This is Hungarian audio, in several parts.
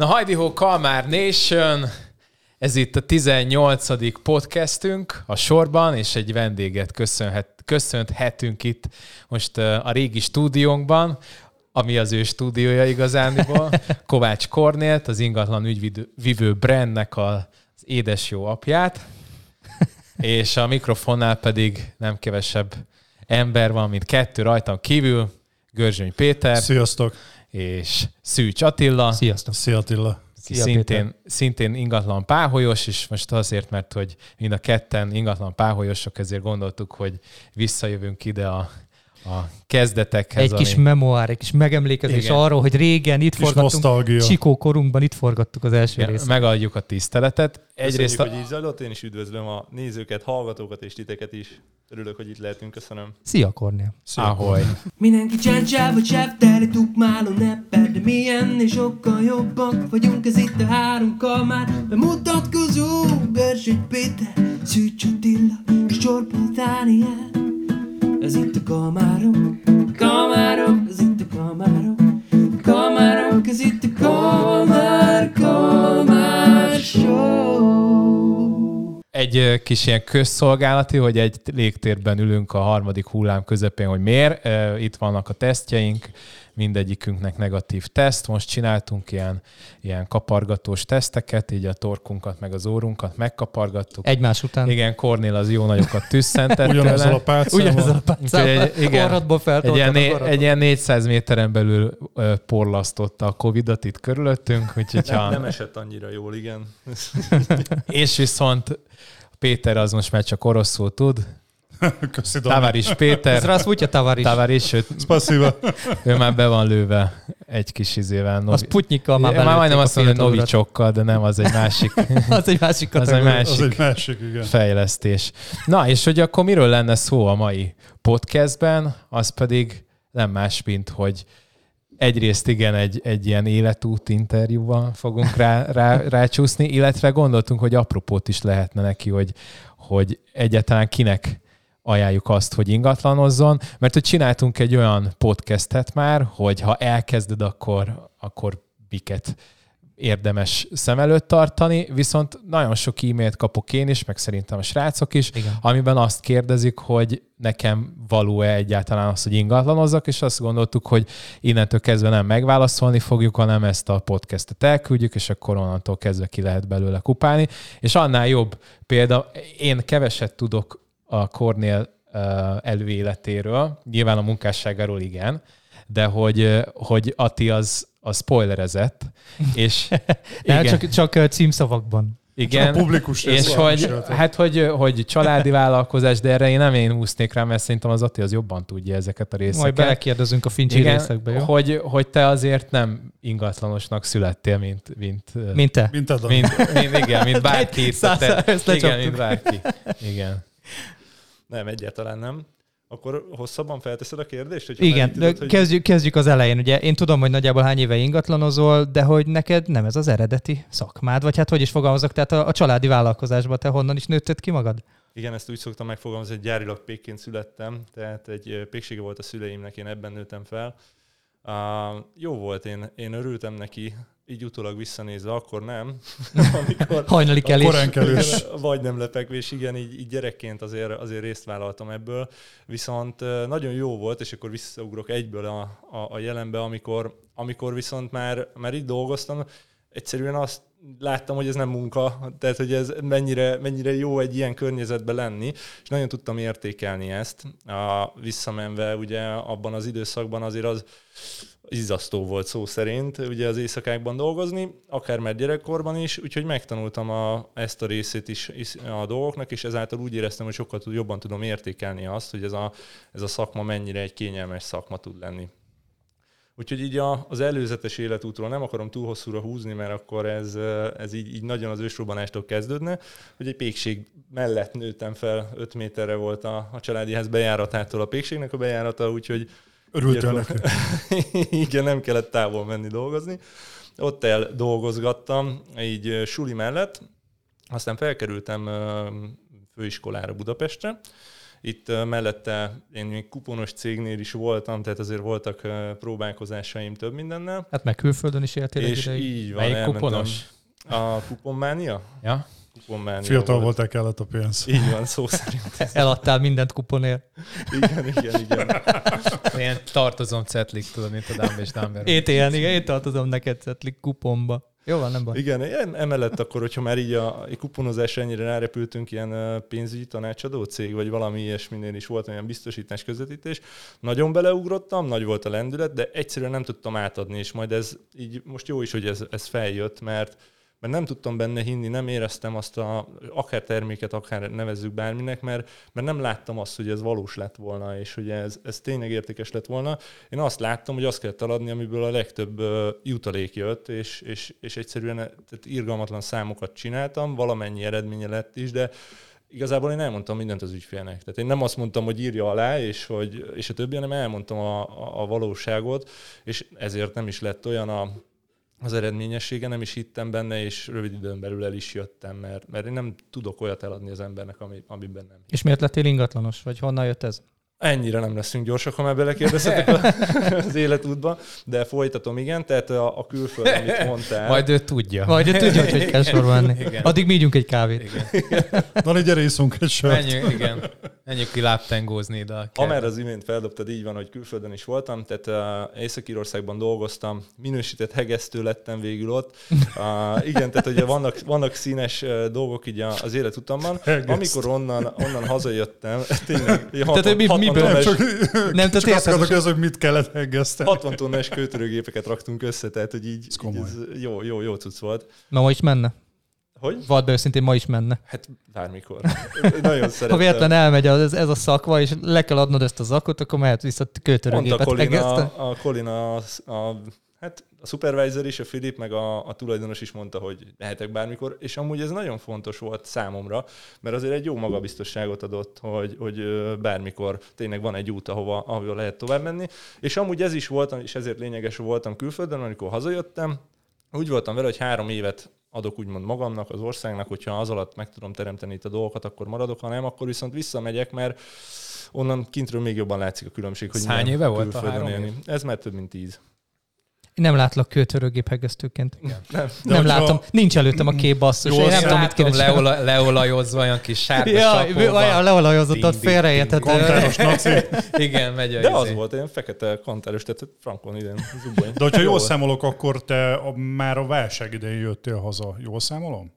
Na, Heidi Ho Kalmár Nation, ez itt a 18. podcastünk a sorban, és egy vendéget köszönhet, köszönhetünk itt most a régi stúdiónkban, ami az ő stúdiója igazániból, Kovács Kornélt, az ingatlan ügyvivő brandnek az édes jó apját, és a mikrofonnál pedig nem kevesebb ember van, mint kettő rajtam kívül, Görzsöny Péter. Sziasztok! És Szűcs Attila. Sziasztok! Szia Attila! Szia, szintén, szintén ingatlan páholyos, és most azért, mert hogy mind a ketten ingatlan páholyosok, ezért gondoltuk, hogy visszajövünk ide a a kezdetekhez. Egy ami... kis memoár, egy kis megemlékezés Igen. arról, hogy régen itt kis forgattunk, nosztalgia. Csikó korunkban itt forgattuk az első részt. Megadjuk a tiszteletet. Egyrészt a... hogy így zajlott, én is üdvözlöm a nézőket, hallgatókat és titeket is. Örülök, hogy itt lehetünk, köszönöm. Szia, Kornél. Szia. Ahoy. Mindenki csáncsáv, vagy teli tukmáló nepper, de milyen és sokkal jobbak vagyunk, ez itt a három kamár. Bemutatkozó, Bersőgy Péter, Szűcs Attila, és Csorpa Dániel. Ez itt a kamárok, kamárok, ez itt a kamárok, kamárok, ez itt a kamár, kamár. Egy kis ilyen közszolgálati, hogy egy légtérben ülünk a harmadik hullám közepén, hogy miért. Itt vannak a tesztjeink, mindegyikünknek negatív teszt. Most csináltunk ilyen, ilyen kapargatós teszteket, így a torkunkat meg az órunkat megkapargattuk. Egymás után? Igen, Kornél az jó nagyokat tüsszentett Ugyanazzal a pálcával. Ugyanazzal a pálcával. Egy, igen, egy, ilyen, né, egy ilyen 400 méteren belül uh, porlasztotta a Covid-ot itt körülöttünk. Úgyhogy nem, ha... nem esett annyira jól, igen. és viszont Péter az most már csak oroszul tud, Köszi, Tavaris Péter. Здравствуйте, Tavaris. Tavaris, őt, Spasiba. ő már be van lőve egy kis izével. Novi... A Sputnikkal már Már majdnem azt mondom, hogy Novicsokkal, de nem, az egy másik. az egy másik az egy másik, az egy másik igen. fejlesztés. Na, és hogy akkor miről lenne szó a mai podcastben, az pedig nem más, mint hogy egyrészt igen, egy, egy ilyen életút interjúval fogunk rá, rá, rácsúszni, illetve gondoltunk, hogy apropót is lehetne neki, hogy, hogy egyáltalán kinek ajánljuk azt, hogy ingatlanozzon, mert hogy csináltunk egy olyan podcastet már, hogy ha elkezded, akkor, akkor miket érdemes szem előtt tartani, viszont nagyon sok e-mailt kapok én is, meg szerintem a srácok is, Igen. amiben azt kérdezik, hogy nekem való-e egyáltalán az, hogy ingatlanozzak, és azt gondoltuk, hogy innentől kezdve nem megválaszolni fogjuk, hanem ezt a podcastet elküldjük, és akkor onnantól kezdve ki lehet belőle kupálni. És annál jobb példa, én keveset tudok a Cornél előéletéről, nyilván a munkásságáról igen, de hogy, hogy Ati az, a spoilerezett, és igen. csak, csak címszavakban. Igen, Csak a publikus és hogy, hát, hogy, hogy családi vállalkozás, de erre én nem én úsznék rá, mert szerintem az Ati az jobban tudja ezeket a részeket. Majd belekérdezünk a fincsi Igen, részekbe, jó? Hogy, hogy te azért nem ingatlanosnak születtél, mint... Mint, mint te. Mint, mint, mint, igen, mint bárki. te, igen, mint bárki. Igen. Nem, egyáltalán nem. Akkor hosszabban felteszed a kérdést? Hogy Igen, tudod, hogy... kezdjük, kezdjük az elején. Ugye én tudom, hogy nagyjából hány éve ingatlanozol, de hogy neked nem ez az eredeti szakmád, vagy hát hogy is fogalmazok, tehát a, a családi vállalkozásban te honnan is nőtted ki magad? Igen, ezt úgy szoktam megfogalmazni, hogy gyárilag pékként születtem, tehát egy péksége volt a szüleimnek, én ebben nőttem fel. Uh, jó volt, én, én örültem neki, így utólag visszanézve, akkor nem. Amikor, Hajnali kelés. Vagy nem lepekvés, igen, így, így gyerekként azért, azért részt vállaltam ebből. Viszont nagyon jó volt, és akkor visszaugrok egyből a, a, a jelenbe, amikor, amikor viszont már, már itt dolgoztam, egyszerűen azt láttam, hogy ez nem munka, tehát hogy ez mennyire, mennyire jó egy ilyen környezetben lenni, és nagyon tudtam értékelni ezt. A, visszamenve ugye abban az időszakban azért az izzasztó volt szó szerint ugye az éjszakákban dolgozni, akár már gyerekkorban is, úgyhogy megtanultam a, ezt a részét is a dolgoknak, és ezáltal úgy éreztem, hogy sokkal jobban tudom értékelni azt, hogy ez a, ez a szakma mennyire egy kényelmes szakma tud lenni. Úgyhogy így a, az előzetes életútról nem akarom túl hosszúra húzni, mert akkor ez, ez így, így nagyon az ősrobbanástól kezdődne, hogy egy pékség mellett nőttem fel, 5 méterre volt a, a családi ház bejáratától a pékségnek a bejárata, úgyhogy Örültél neki? Igen, nem kellett távol menni dolgozni. Ott el dolgozgattam, így suli mellett, aztán felkerültem főiskolára Budapestre, Itt mellette én még kuponos cégnél is voltam, tehát azért voltak próbálkozásaim több mindennel. Hát meg külföldön is éltél egy és ideig. így van, Melyik elmentem. kuponos? A kuponmánia? Ja? Kuponmánia Fiatal volt. voltál, kellett a pénz. Így van, szó szerint. Eladtál mindent kuponért. Igen, igen, igen. Ilyen tartozom cetlik, tudod, mint a Dumb és Dumber. Én igen, én tartozom neked Cetlik kuponba. Jó van, nem baj. Igen, em- emellett akkor, hogyha már így a, a ennyire rárepültünk, ilyen pénzügyi tanácsadó cég, vagy valami ilyesminél is volt olyan biztosítás közvetítés, nagyon beleugrottam, nagy volt a lendület, de egyszerűen nem tudtam átadni, és majd ez így most jó is, hogy ez, ez feljött, mert mert nem tudtam benne hinni, nem éreztem azt a, akár terméket, akár nevezzük bárminek, mert, mert nem láttam azt, hogy ez valós lett volna, és hogy ez, ez tényleg értékes lett volna. Én azt láttam, hogy azt kellett eladni, amiből a legtöbb jutalék jött, és, és, és egyszerűen tehát irgalmatlan számokat csináltam, valamennyi eredménye lett is, de igazából én elmondtam mindent az ügyfélnek. Tehát én nem azt mondtam, hogy írja alá, és, hogy, és a többi, hanem elmondtam a, a, a valóságot, és ezért nem is lett olyan a, az eredményessége, nem is hittem benne, és rövid időn belül el is jöttem, mert, mert én nem tudok olyat eladni az embernek, ami, amiben nem. És miért lettél ingatlanos? Vagy honnan jött ez? Ennyire nem leszünk gyorsak, ha már belekérdezhetek a- az életútba, de folytatom, igen, tehát a, a külföld, amit mondtál. Majd ő tudja. Majd ő tudja, hogy kell sorba menni. Igen. Addig mi ígyunk egy kávét. Igen. Dani, gyere, iszunk egy sört. Menjünk, igen. Menjünk ki láptengózni ide a Ha már kertbe. az imént feldobtad, így van, hogy külföldön is voltam, tehát uh, Észak-Írországban dolgoztam, minősített hegesztő lettem végül ott. Uh, igen, tehát ugye vannak, vannak színes uh, dolgok így a- az életutamban. Hegesztő. Amikor onnan, onnan hazajöttem, tényleg, így Tehát, hogy mi- 60 miből? tonnás- Csak, Nem, csak azt akarok, ez, hogy mit kellett heggeszteni. 60 tonnás kőtörőgépeket raktunk össze, tehát hogy így, Ez így ez jó, jó, jó cucc volt. Ma, ma is menne? Hogy? Vald be őszintén, ma is menne. Hát bármikor. Nagyon szeretem. Ha véletlen elmegy az, ez a szakva, és le kell adnod ezt a zakot, akkor mehet vissza Mondta kőtörőgépet Colin, egészte. a, a, Colin a, a, hát a supervisor is, a Filip, meg a, a tulajdonos is mondta, hogy lehetek bármikor, és amúgy ez nagyon fontos volt számomra, mert azért egy jó magabiztosságot adott, hogy, hogy bármikor tényleg van egy út, ahova, ahova lehet tovább menni. És amúgy ez is volt, és ezért lényeges voltam külföldön, amikor hazajöttem, úgy voltam vele, hogy három évet adok úgymond magamnak, az országnak, hogyha az alatt meg tudom teremteni itt a dolgokat, akkor maradok, ha nem, akkor viszont visszamegyek, mert onnan kintről még jobban látszik a különbség, hogy hány éve volt a három élni. Ez már több mint tíz. Én nem látlak kőtörőgép hegesztőként. Nem, Nem látom. Nincs előttem a kép basszus. Jó, Én nem tudom, mit kéne leola, leolajozva olyan kis sárga Ja, sapóban. olyan leolajozott, ott Ding, ding, félreértett. Kantáros naci. Igen, megy a De az izé. volt, ilyen fekete kantáros, tehát frankon idén zubony. De hogyha Jó jól számolok, akkor te a, már a válság idején jöttél haza. Jól számolom?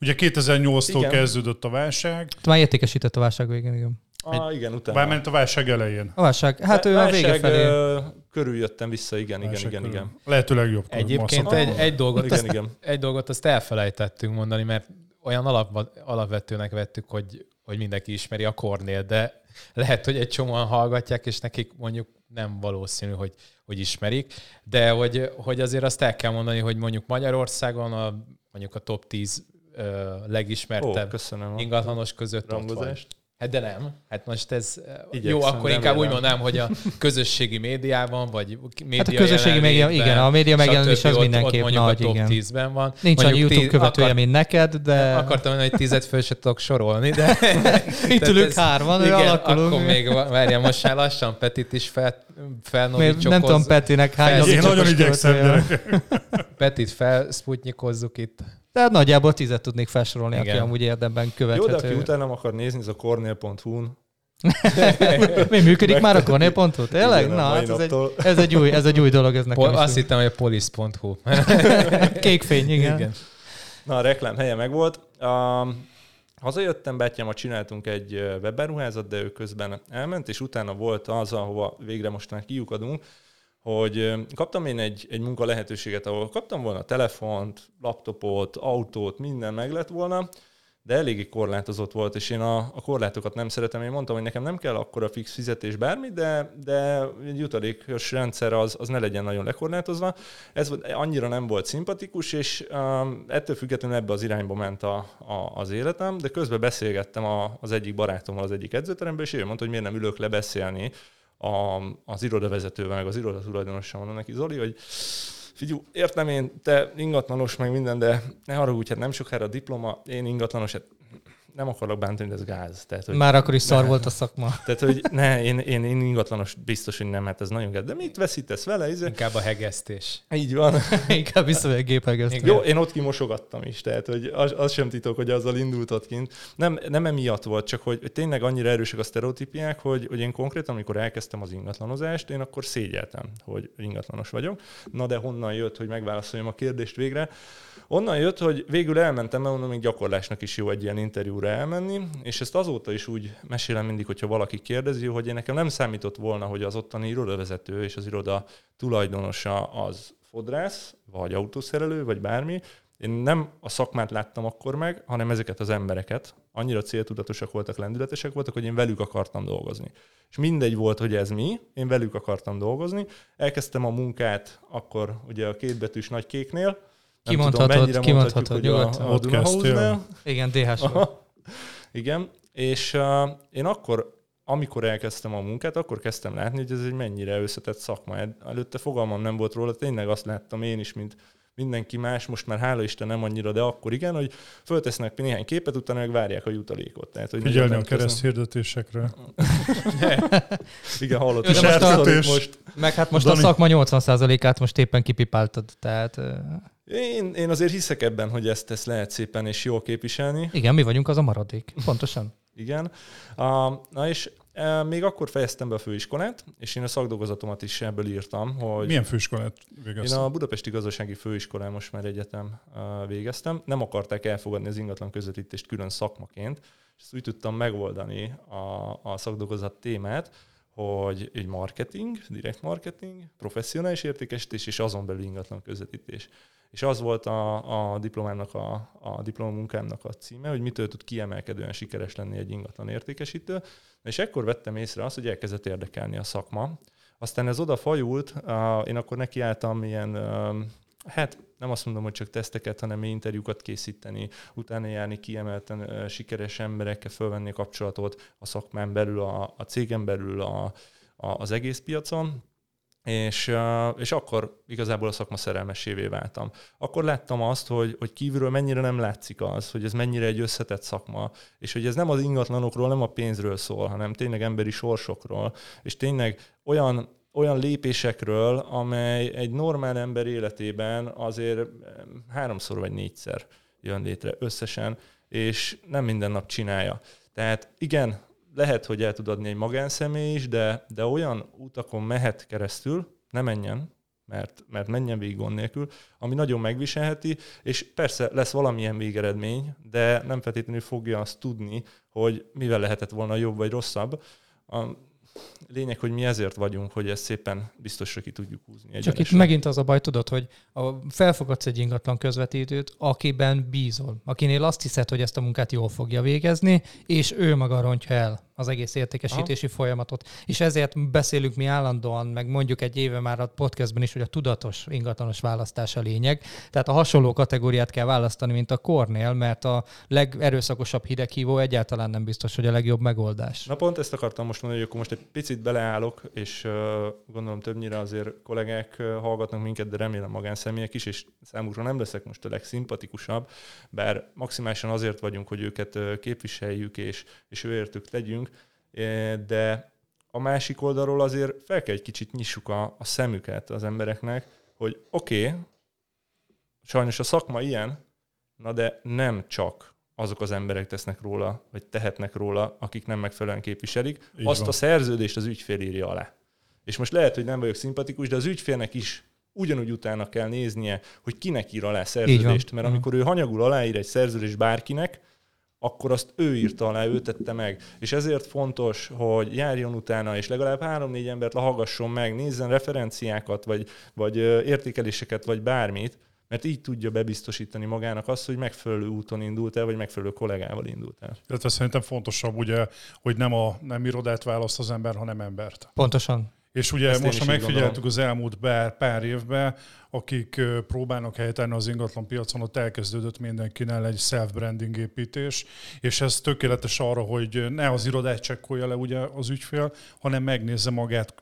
Ugye 2008-tól Igen. kezdődött a válság, Már értékesített a válság végén, igen. Ah, igen, utána. bárment a válság elején. A válság, hát ő a vége Válság, felé. Körül jöttem vissza, igen, igen, Válság igen, körül. igen. Lehetőleg jobb. Egyébként egy, egy, dolgot, Igen, azt, igen. egy dolgot azt elfelejtettünk mondani, mert olyan alap, alapvetőnek vettük, hogy, hogy mindenki ismeri a Kornél, de lehet, hogy egy csomóan hallgatják, és nekik mondjuk nem valószínű, hogy, hogy ismerik, de hogy, hogy azért azt el kell mondani, hogy mondjuk Magyarországon a, mondjuk a top 10 ö, Ó, legismertebb köszönöm a ingatlanos között ott vagy. Hát de nem. Hát most ez... Igyekszem, jó, akkor inkább úgy remélem. mondanám, hogy a közösségi médiában, vagy média Hát a közösségi média, igen, a média megjelenés az mindenképp ott nagy, a top igen. 10-ben van. Nincs annyi YouTube tíz- követője, akar- mint neked, de Akartam mondani, hogy tizet föl se tudok sorolni, de... itt ülünk hárman, igen, alakulunk. akkor még várjál, most már lassan Petit is fel, Még felnovicsokoz. nem tudom Petinek hány Én nagyon igyekszem. Petit felszputnyikozzuk itt. De nagyjából tizet tudnék felsorolni, aki Igen. amúgy érdemben Jó, de aki követhető. utána akar nézni, az a cornél.hu-n. Mi működik már a Cornél.hu? Tényleg? Igen, Na, hát ez egy, ez, egy új, ez egy új dolog, ez nekem Pol, azt hittem, hogy a police.hu. Kékfény, igen. Igen. Na, a reklám helye megvolt. Um, hazajöttem, bátyámmal csináltunk egy webberuházat, de ő közben elment, és utána volt az, ahova végre most már kiukadunk, hogy kaptam én egy, egy munka lehetőséget, ahol kaptam volna telefont, laptopot, autót, minden meg lett volna, de eléggé korlátozott volt, és én a, a korlátokat nem szeretem. Én mondtam, hogy nekem nem kell akkor a fix fizetés bármi, de, de egy jutalékos rendszer az, az ne legyen nagyon lekorlátozva. Ez annyira nem volt szimpatikus, és um, ettől függetlenül ebbe az irányba ment a, a, az életem, de közben beszélgettem a, az egyik barátommal az egyik edzőteremben, és ő mondta, hogy miért nem ülök le beszélni a, az irodavezetővel, meg az iroda tulajdonossal mondom neki, Zoli, hogy figyú, értem én, te ingatlanos meg minden, de ne haragudj, hát nem sokára a diploma, én ingatlanos, hát nem akarok bántani, de ez gáz. Tehát, hogy, Már akkor is szar volt a szakma. tehát, hogy ne, én, én, én ingatlanos biztos, hogy nem, hát ez nagyon gáz. De mit veszítesz vele? Izé? Inkább a hegesztés. Így van. Inkább vissza egy gépelgőzt. Jó, én ott kimosogattam is, tehát hogy az, az sem titok, hogy azzal indult ott kint. Nem, nem emiatt volt, csak hogy, hogy tényleg annyira erősek a sztereotípiák, hogy, hogy én konkrétan, amikor elkezdtem az ingatlanozást, én akkor szégyeltem, hogy ingatlanos vagyok. Na de honnan jött, hogy megválaszoljam a kérdést végre? Onnan jött, hogy végül elmentem, mert mondom, még gyakorlásnak is jó egy ilyen interjúra elmenni, és ezt azóta is úgy mesélem mindig, hogyha valaki kérdezi, hogy én nekem nem számított volna, hogy az ottani irodavezető és az iroda tulajdonosa az fodrász, vagy autószerelő, vagy bármi. Én nem a szakmát láttam akkor meg, hanem ezeket az embereket. Annyira céltudatosak voltak, lendületesek voltak, hogy én velük akartam dolgozni. És mindegy volt, hogy ez mi, én velük akartam dolgozni. Elkezdtem a munkát akkor ugye a kétbetűs nagy kéknél, nem Kimondhatod, tudom, mennyire kimondhatod, mondhatjuk, hogy nyugodtan. a, a? Dunahouse-nél. Igen, DH. Igen, és uh, én akkor, amikor elkezdtem a munkát, akkor kezdtem látni, hogy ez egy mennyire összetett szakma. Előtte fogalmam nem volt róla, tényleg azt láttam én is, mint mindenki más, most már hála Isten nem annyira, de akkor igen, hogy föltesznek néhány képet, utána meg várják a jutalékot. Tehát, hogy Figyelni a kereszt hirdetésekre. Igen, hallottam. Most a- most. Meg hát most Dani. a szakma 80%-át most éppen kipipáltad. Tehát Én, én azért hiszek ebben, hogy ezt, ezt lehet szépen és jól képviselni. igen, mi vagyunk az a maradék. Pontosan. Igen. Na és uh, még akkor fejeztem be a főiskolát, és én a szakdolgozatomat is ebből írtam, hogy Milyen főiskolát én végeztem? a Budapesti Gazdasági Főiskolán most már egyetem uh, végeztem. Nem akarták elfogadni az ingatlan közvetítést külön szakmaként, és ezt úgy tudtam megoldani a, a szakdolgozat témát, hogy egy marketing, direkt marketing, professzionális értékesítés, és azon belül ingatlan közvetítés. És az volt a, a diplomámnak, a, a diplomamunkámnak a címe, hogy mitől tud kiemelkedően sikeres lenni egy ingatlan értékesítő. És ekkor vettem észre azt, hogy elkezdett érdekelni a szakma. Aztán ez oda fajult, uh, én akkor nekiálltam ilyen, hát nem azt mondom, hogy csak teszteket, hanem interjúkat készíteni, utána járni kiemelten sikeres emberekkel, fölvenni kapcsolatot a szakmán belül, a, a cégen belül, a, a, az egész piacon, és, és akkor igazából a szakma szerelmesévé váltam. Akkor láttam azt, hogy, hogy kívülről mennyire nem látszik az, hogy ez mennyire egy összetett szakma, és hogy ez nem az ingatlanokról, nem a pénzről szól, hanem tényleg emberi sorsokról, és tényleg olyan, olyan lépésekről, amely egy normál ember életében azért háromszor vagy négyszer jön létre összesen, és nem minden nap csinálja. Tehát igen, lehet, hogy el tud adni egy magánszemély is, de, de olyan utakon mehet keresztül, ne menjen, mert, mert menjen végig gond nélkül, ami nagyon megviselheti, és persze lesz valamilyen végeredmény, de nem feltétlenül fogja azt tudni, hogy mivel lehetett volna jobb vagy rosszabb. A lényeg, hogy mi ezért vagyunk, hogy ezt szépen biztosra ki tudjuk húzni. Csak itt megint az a baj, tudod, hogy a, felfogadsz egy ingatlan közvetítőt, akiben bízol, akinél azt hiszed, hogy ezt a munkát jól fogja végezni, és ő maga rontja el az egész értékesítési Aha. folyamatot. És ezért beszélünk mi állandóan, meg mondjuk egy éve már a podcastben is, hogy a tudatos ingatlanos választás a lényeg. Tehát a hasonló kategóriát kell választani, mint a kornél, mert a legerőszakosabb hideghívó egyáltalán nem biztos, hogy a legjobb megoldás. Na pont ezt akartam most mondani, hogy akkor most egy picit beleállok, és uh, gondolom többnyire azért kollégák uh, hallgatnak minket, de remélem magánszemélyek is, és számukra nem leszek most a legszimpatikusabb, bár maximálisan azért vagyunk, hogy őket uh, képviseljük, és, és őértük tegyünk, de a másik oldalról azért fel kell egy kicsit nyissuk a, a szemüket az embereknek, hogy oké, okay, sajnos a szakma ilyen, na de nem csak azok az emberek tesznek róla, vagy tehetnek róla, akik nem megfelelően képviselik. Így Azt van. a szerződést az ügyfél írja alá. És most lehet, hogy nem vagyok szimpatikus, de az ügyfélnek is ugyanúgy utána kell néznie, hogy kinek ír alá szerződést. Mert Mhm. amikor ő hanyagul aláír egy szerződést bárkinek, akkor azt ő írta alá, ő tette meg. És ezért fontos, hogy járjon utána, és legalább három-négy embert lahallgasson meg, nézzen referenciákat, vagy, vagy értékeléseket, vagy bármit, mert így tudja bebiztosítani magának azt, hogy megfelelő úton indult el, vagy megfelelő kollégával indult el. Illetve szerintem fontosabb ugye, hogy nem a nem irodát választ az ember, hanem embert. Pontosan. És ugye Ezt most, ha megfigyeltük gondolom. az elmúlt pár, pár évben, akik próbálnak helytállni az ingatlan piacon, ott elkezdődött mindenkinél egy self-branding építés, és ez tökéletes arra, hogy ne az irodát csekkolja le ugye az ügyfél, hanem megnézze magát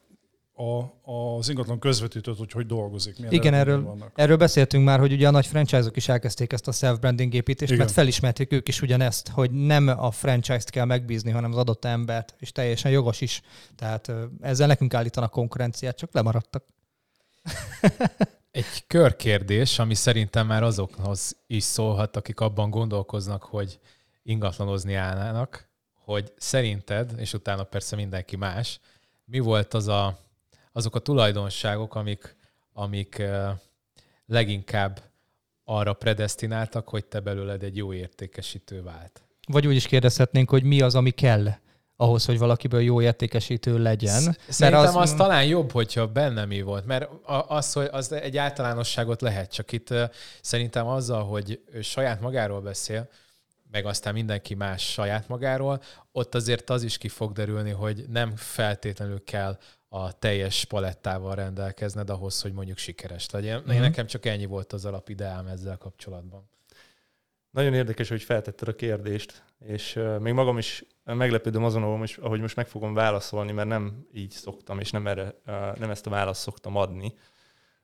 a, az ingatlan közvetítőt, hogy hogy dolgozik. Milyen Igen, erről, vannak. erről beszéltünk már, hogy ugye a nagy franchise-ok is elkezdték ezt a self-branding építést, Igen. mert felismerték ők is ugyanezt, hogy nem a franchise-t kell megbízni, hanem az adott embert, és teljesen jogos is. Tehát ezzel nekünk állítanak konkurenciát, csak lemaradtak. Egy körkérdés, ami szerintem már azokhoz is szólhat, akik abban gondolkoznak, hogy ingatlanozni állnának, hogy szerinted, és utána persze mindenki más, mi volt az a, azok a tulajdonságok, amik, amik leginkább arra predestináltak, hogy te belőled egy jó értékesítő vált. Vagy úgy is kérdezhetnénk, hogy mi az, ami kell ahhoz, hogy valakiből jó értékesítő legyen. Sz- Szerintem az, az talán jobb, hogyha benne mi volt, mert az, hogy az egy általánosságot lehet, csak itt szerintem azzal, hogy ő saját magáról beszél, meg aztán mindenki más saját magáról, ott azért az is ki fog derülni, hogy nem feltétlenül kell a teljes palettával rendelkezned ahhoz, hogy mondjuk sikeres legyen. Mhm. Mm. Nekem csak ennyi volt az alapideám ezzel kapcsolatban. Nagyon érdekes, hogy feltetted a kérdést, és uh, még magam is meglepődöm azon, ahogy most, meg fogom válaszolni, mert nem így szoktam, és nem, erre, uh, nem ezt a választ szoktam adni,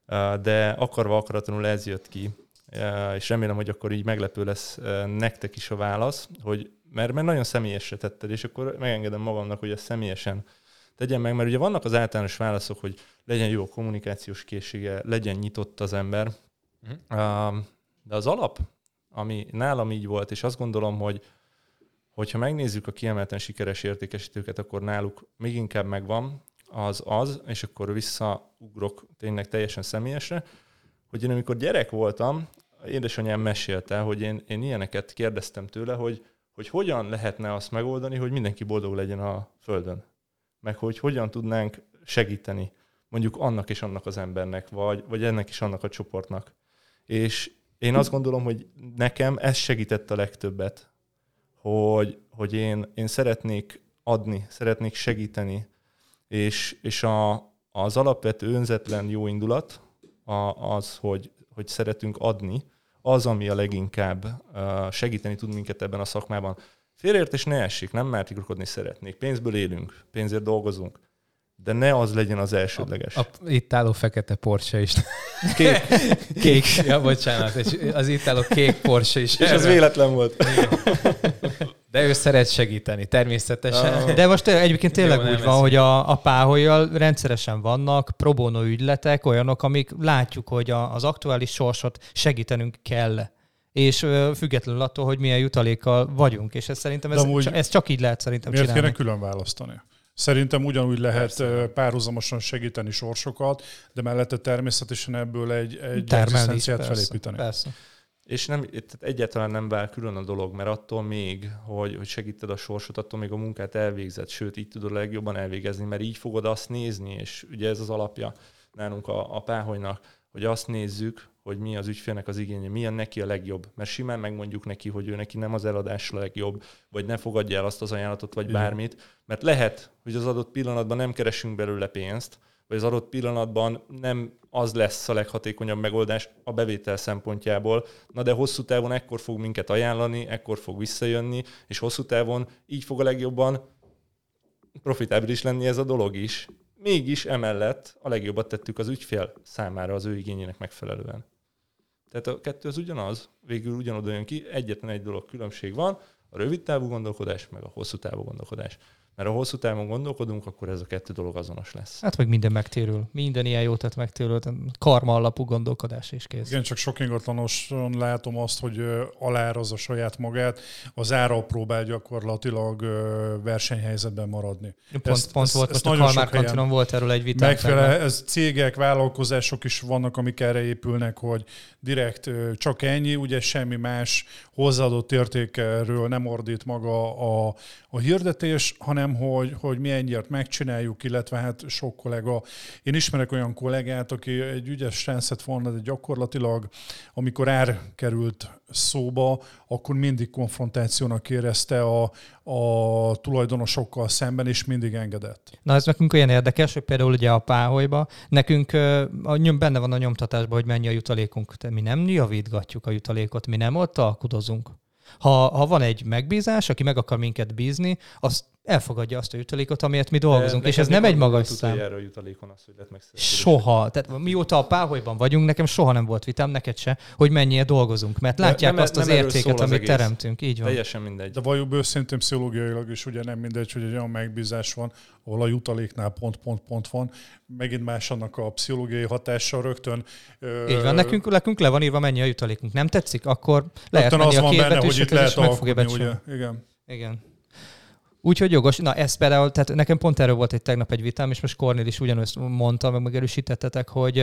uh, de akarva akaratlanul ez jött ki, uh, és remélem, hogy akkor így meglepő lesz uh, nektek is a válasz, hogy mert, mert nagyon személyesre tetted, és akkor megengedem magamnak, hogy ezt személyesen tegyen meg, mert ugye vannak az általános válaszok, hogy legyen jó kommunikációs készsége, legyen nyitott az ember, Mhm. uh, de az alap, ami nálam így volt, és azt gondolom, hogy hogyha megnézzük a kiemelten sikeres értékesítőket, akkor náluk még inkább megvan az az, és akkor visszaugrok tényleg teljesen személyesre, hogy én amikor gyerek voltam, édesanyám mesélte, hogy én, én ilyeneket kérdeztem tőle, hogy, hogy hogyan lehetne azt megoldani, hogy mindenki boldog legyen a Földön. Meg hogy hogyan tudnánk segíteni mondjuk annak és annak az embernek, vagy, vagy ennek is annak a csoportnak. És én azt gondolom, hogy nekem ez segített a legtöbbet, hogy, hogy én, én szeretnék adni, szeretnék segíteni, és, és a, az alapvető önzetlen jó indulat a, az, hogy, hogy szeretünk adni, az, ami a leginkább segíteni tud minket ebben a szakmában. Félreértés ne essék, nem már tigrokodni szeretnék. Pénzből élünk, pénzért dolgozunk, de ne az legyen az elsődleges. A, itt álló fekete Porsche is. Kék. Kék. Ja, bocsánat. és Az itt álló kék Porsche is. És ez véletlen volt. De ő szeret segíteni, természetesen. Ah. De most egyébként tényleg Jó, úgy van, ez- hogy a, a páholyjal rendszeresen vannak pro bono ügyletek, olyanok, amik látjuk, hogy a, az aktuális sorsot segítenünk kell. És függetlenül attól, hogy milyen jutalékkal vagyunk. És ez szerintem ez, amúgy- ez, csak így lehet szerintem Miért csinálni. kéne külön választani? Szerintem ugyanúgy lehet Persze. párhuzamosan segíteni sorsokat, de mellette természetesen ebből egy, egy persze, felépíteni. Persze. És nem, tehát egyáltalán nem vál külön a dolog, mert attól még, hogy, hogy segíted a sorsot, attól még a munkát elvégzed, sőt, így tudod a legjobban elvégezni, mert így fogod azt nézni, és ugye ez az alapja nálunk a, a páholynak, hogy azt nézzük, hogy mi az ügyfélnek az igénye, milyen neki a legjobb. Mert simán megmondjuk neki, hogy ő neki nem az eladás a legjobb, vagy ne fogadja el azt az ajánlatot, vagy Igen. bármit, mert lehet, hogy az adott pillanatban nem keresünk belőle pénzt, vagy az adott pillanatban nem az lesz a leghatékonyabb megoldás a bevétel szempontjából, na de hosszú távon ekkor fog minket ajánlani, ekkor fog visszajönni, és hosszú távon így fog a legjobban profitábilis lenni ez a dolog is. Mégis emellett a legjobbat tettük az ügyfél számára az ő igényének megfelelően. Tehát a kettő az ugyanaz, végül ugyanoda jön ki, egyetlen egy dolog különbség van, a rövid távú gondolkodás, meg a hosszú távú gondolkodás. Mert ha hosszú távon gondolkodunk, akkor ez a kettő dolog azonos lesz. Hát meg minden megtérül. Minden ilyen jót tett megtérül. Karma alapú gondolkodás is kész. Igen, csak sok ingatlanoson látom azt, hogy ö, alárazza saját magát, az ára próbál gyakorlatilag versenyhelyzetben maradni. Pont, Ezt- pont ezt- volt, ezt most a Kalmár kantinon volt erről egy vitám. Megfelel, ez cégek, vállalkozások is vannak, amik erre épülnek, hogy direkt csak ennyi, ugye semmi más hozzáadott értékről nem ordít maga a, a hirdetés, hanem hogy, hogy mi ennyiért megcsináljuk, illetve hát sok kollega. Én ismerek olyan kollégát, aki egy ügyes rendszert volna, de gyakorlatilag, amikor ár szóba, akkor mindig konfrontációnak érezte a, a tulajdonosokkal szemben, és mindig engedett. Na ez nekünk olyan érdekes, hogy például ugye a páholyba, nekünk a nyom, benne van a nyomtatásban, hogy mennyi a jutalékunk. De mi nem javítgatjuk a jutalékot, mi nem ott alkudozunk. Ha, ha van egy megbízás, aki meg akar minket bízni, azt elfogadja azt a jutalékot, amiért mi dolgozunk, De és ez nem egy magas szám. utoljára a jutalékon az, hogy lett? Soha. Tehát mióta a páholyban vagyunk, nekem soha nem volt vitám, neked se, hogy mennyire dolgozunk, mert De látják nem- azt az nem erről értéket, az amit egész. teremtünk. Így van. Teljesen mindegy. De valljuk őszintén pszichológiailag is ugye nem mindegy, hogy egy olyan megbízás van, ahol a jutaléknál pont, pont, pont van. Megint más annak a pszichológiai hatása rögtön. ö, Így van, nekünk, nekünk le van írva, mennyi a jutalékunk. Nem tetszik, akkor lehet menni az a van benne, hogy itt lehet alkudni, ugye? Igen. Igen. Úgyhogy jogos. Na ez például, tehát nekem pont erről volt egy tegnap egy vitám, és most Kornél is ugyanazt mondta, meg megerősítettetek, hogy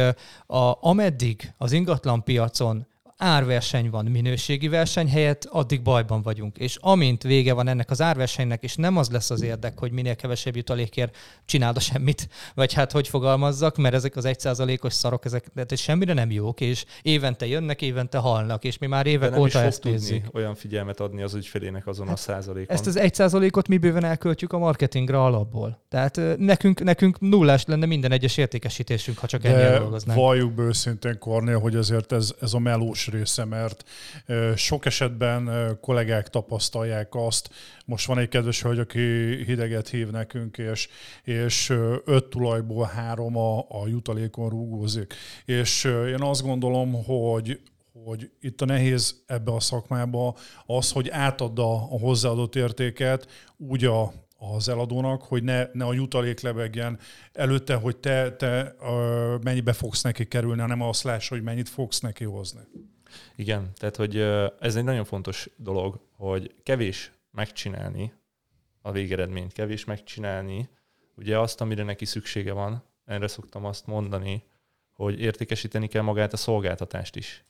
a, ameddig az ingatlan piacon árverseny van minőségi verseny helyett, addig bajban vagyunk. És amint vége van ennek az árversenynek, és nem az lesz az érdek, hogy minél kevesebb jutalékért csináld a semmit, vagy hát hogy fogalmazzak, mert ezek az egyszázalékos szarok, ezek tehát ez semmire nem jók, és évente jönnek, évente halnak, és mi már De évek nem is óta fog ezt tudni nézzük. olyan figyelmet adni az ügyfelének azon a százalékon. Ezt az egy százalékot mi bőven elköltjük a marketingre alapból. Tehát nekünk, nekünk nullás lenne minden egyes értékesítésünk, ha csak ennyire De dolgoznánk. valljuk be őszintén, Kornél, hogy azért ez, ez a melós része, mert sok esetben kollégák tapasztalják azt, most van egy kedves hölgy, aki hideget hív nekünk, és, és öt tulajból három a, a jutalékon rúgózik. És én azt gondolom, hogy hogy itt a nehéz ebbe a szakmába az, hogy átad a, a hozzáadott értéket úgy a, az eladónak, hogy ne, ne a jutalék lebegjen előtte, hogy te, te ö, mennyibe fogsz neki kerülni, hanem azt láss, hogy mennyit fogsz neki hozni. Igen, tehát hogy ez egy nagyon fontos dolog, hogy kevés megcsinálni a végeredményt, kevés megcsinálni ugye azt, amire neki szüksége van. Erre szoktam azt mondani, hogy értékesíteni kell magát a szolgáltatást is.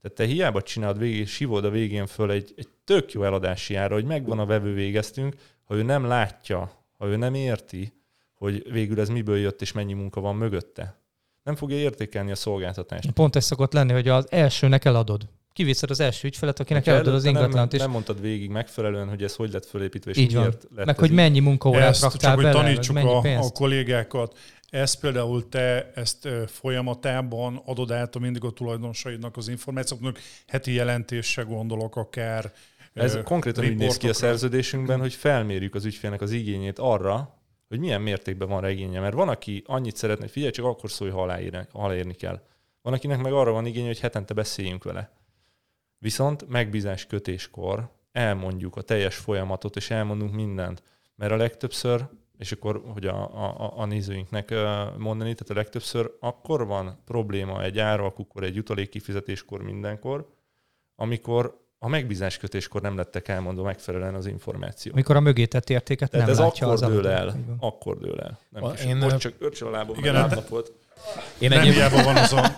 Tehát te hiába csinálod végig, sivod a végén föl egy, egy tök jó eladási ára, hogy megvan a vevő végeztünk, ha ő nem látja, ha ő nem érti, hogy végül ez miből jött és mennyi munka van mögötte, nem fogja értékelni a szolgáltatást. Pont ez szokott lenni, hogy az elsőnek eladod. Kiviszed az első ügyfelet, akinek Hogyha eladod az ingatlant, nem, és nem mondtad végig megfelelően, hogy ez hogy lett fölépítve, és Így van. miért lett meg ez hogy így. mennyi munkaórát Ezt raktál csak, hogy bele, meg tanítsuk mennyi a, a pénzt. kollégákat. Ezt például te ezt folyamatában adod át a mindig a tulajdonosaidnak az információknak, heti jelentésre gondolok akár. Ez konkrétan úgy néz ki a szerződésünkben, hogy felmérjük az ügyfélnek az igényét arra, hogy milyen mértékben van rá. Mert van, aki annyit szeretne, hogy figyelj, csak akkor szólj, ha aláírni, kell. Van, akinek meg arra van igénye, hogy hetente beszéljünk vele. Viszont megbízás kötéskor elmondjuk a teljes folyamatot, és elmondunk mindent. Mert a legtöbbször, és akkor, hogy a, a, a nézőinknek mondani, tehát a legtöbbször akkor van probléma egy árvalkukor, egy jutalék kifizetéskor, mindenkor, amikor a megbízás kötéskor nem lettek elmondva megfelelően az információ. Amikor a mögé tett értéket Tehát nem ez látja akkor az dől el. Akkor dől el. Nem A- én, most csak örcsön a lábom, Igen, mert hát- lábnap volt. Én Nem egyéb, hiába van az a...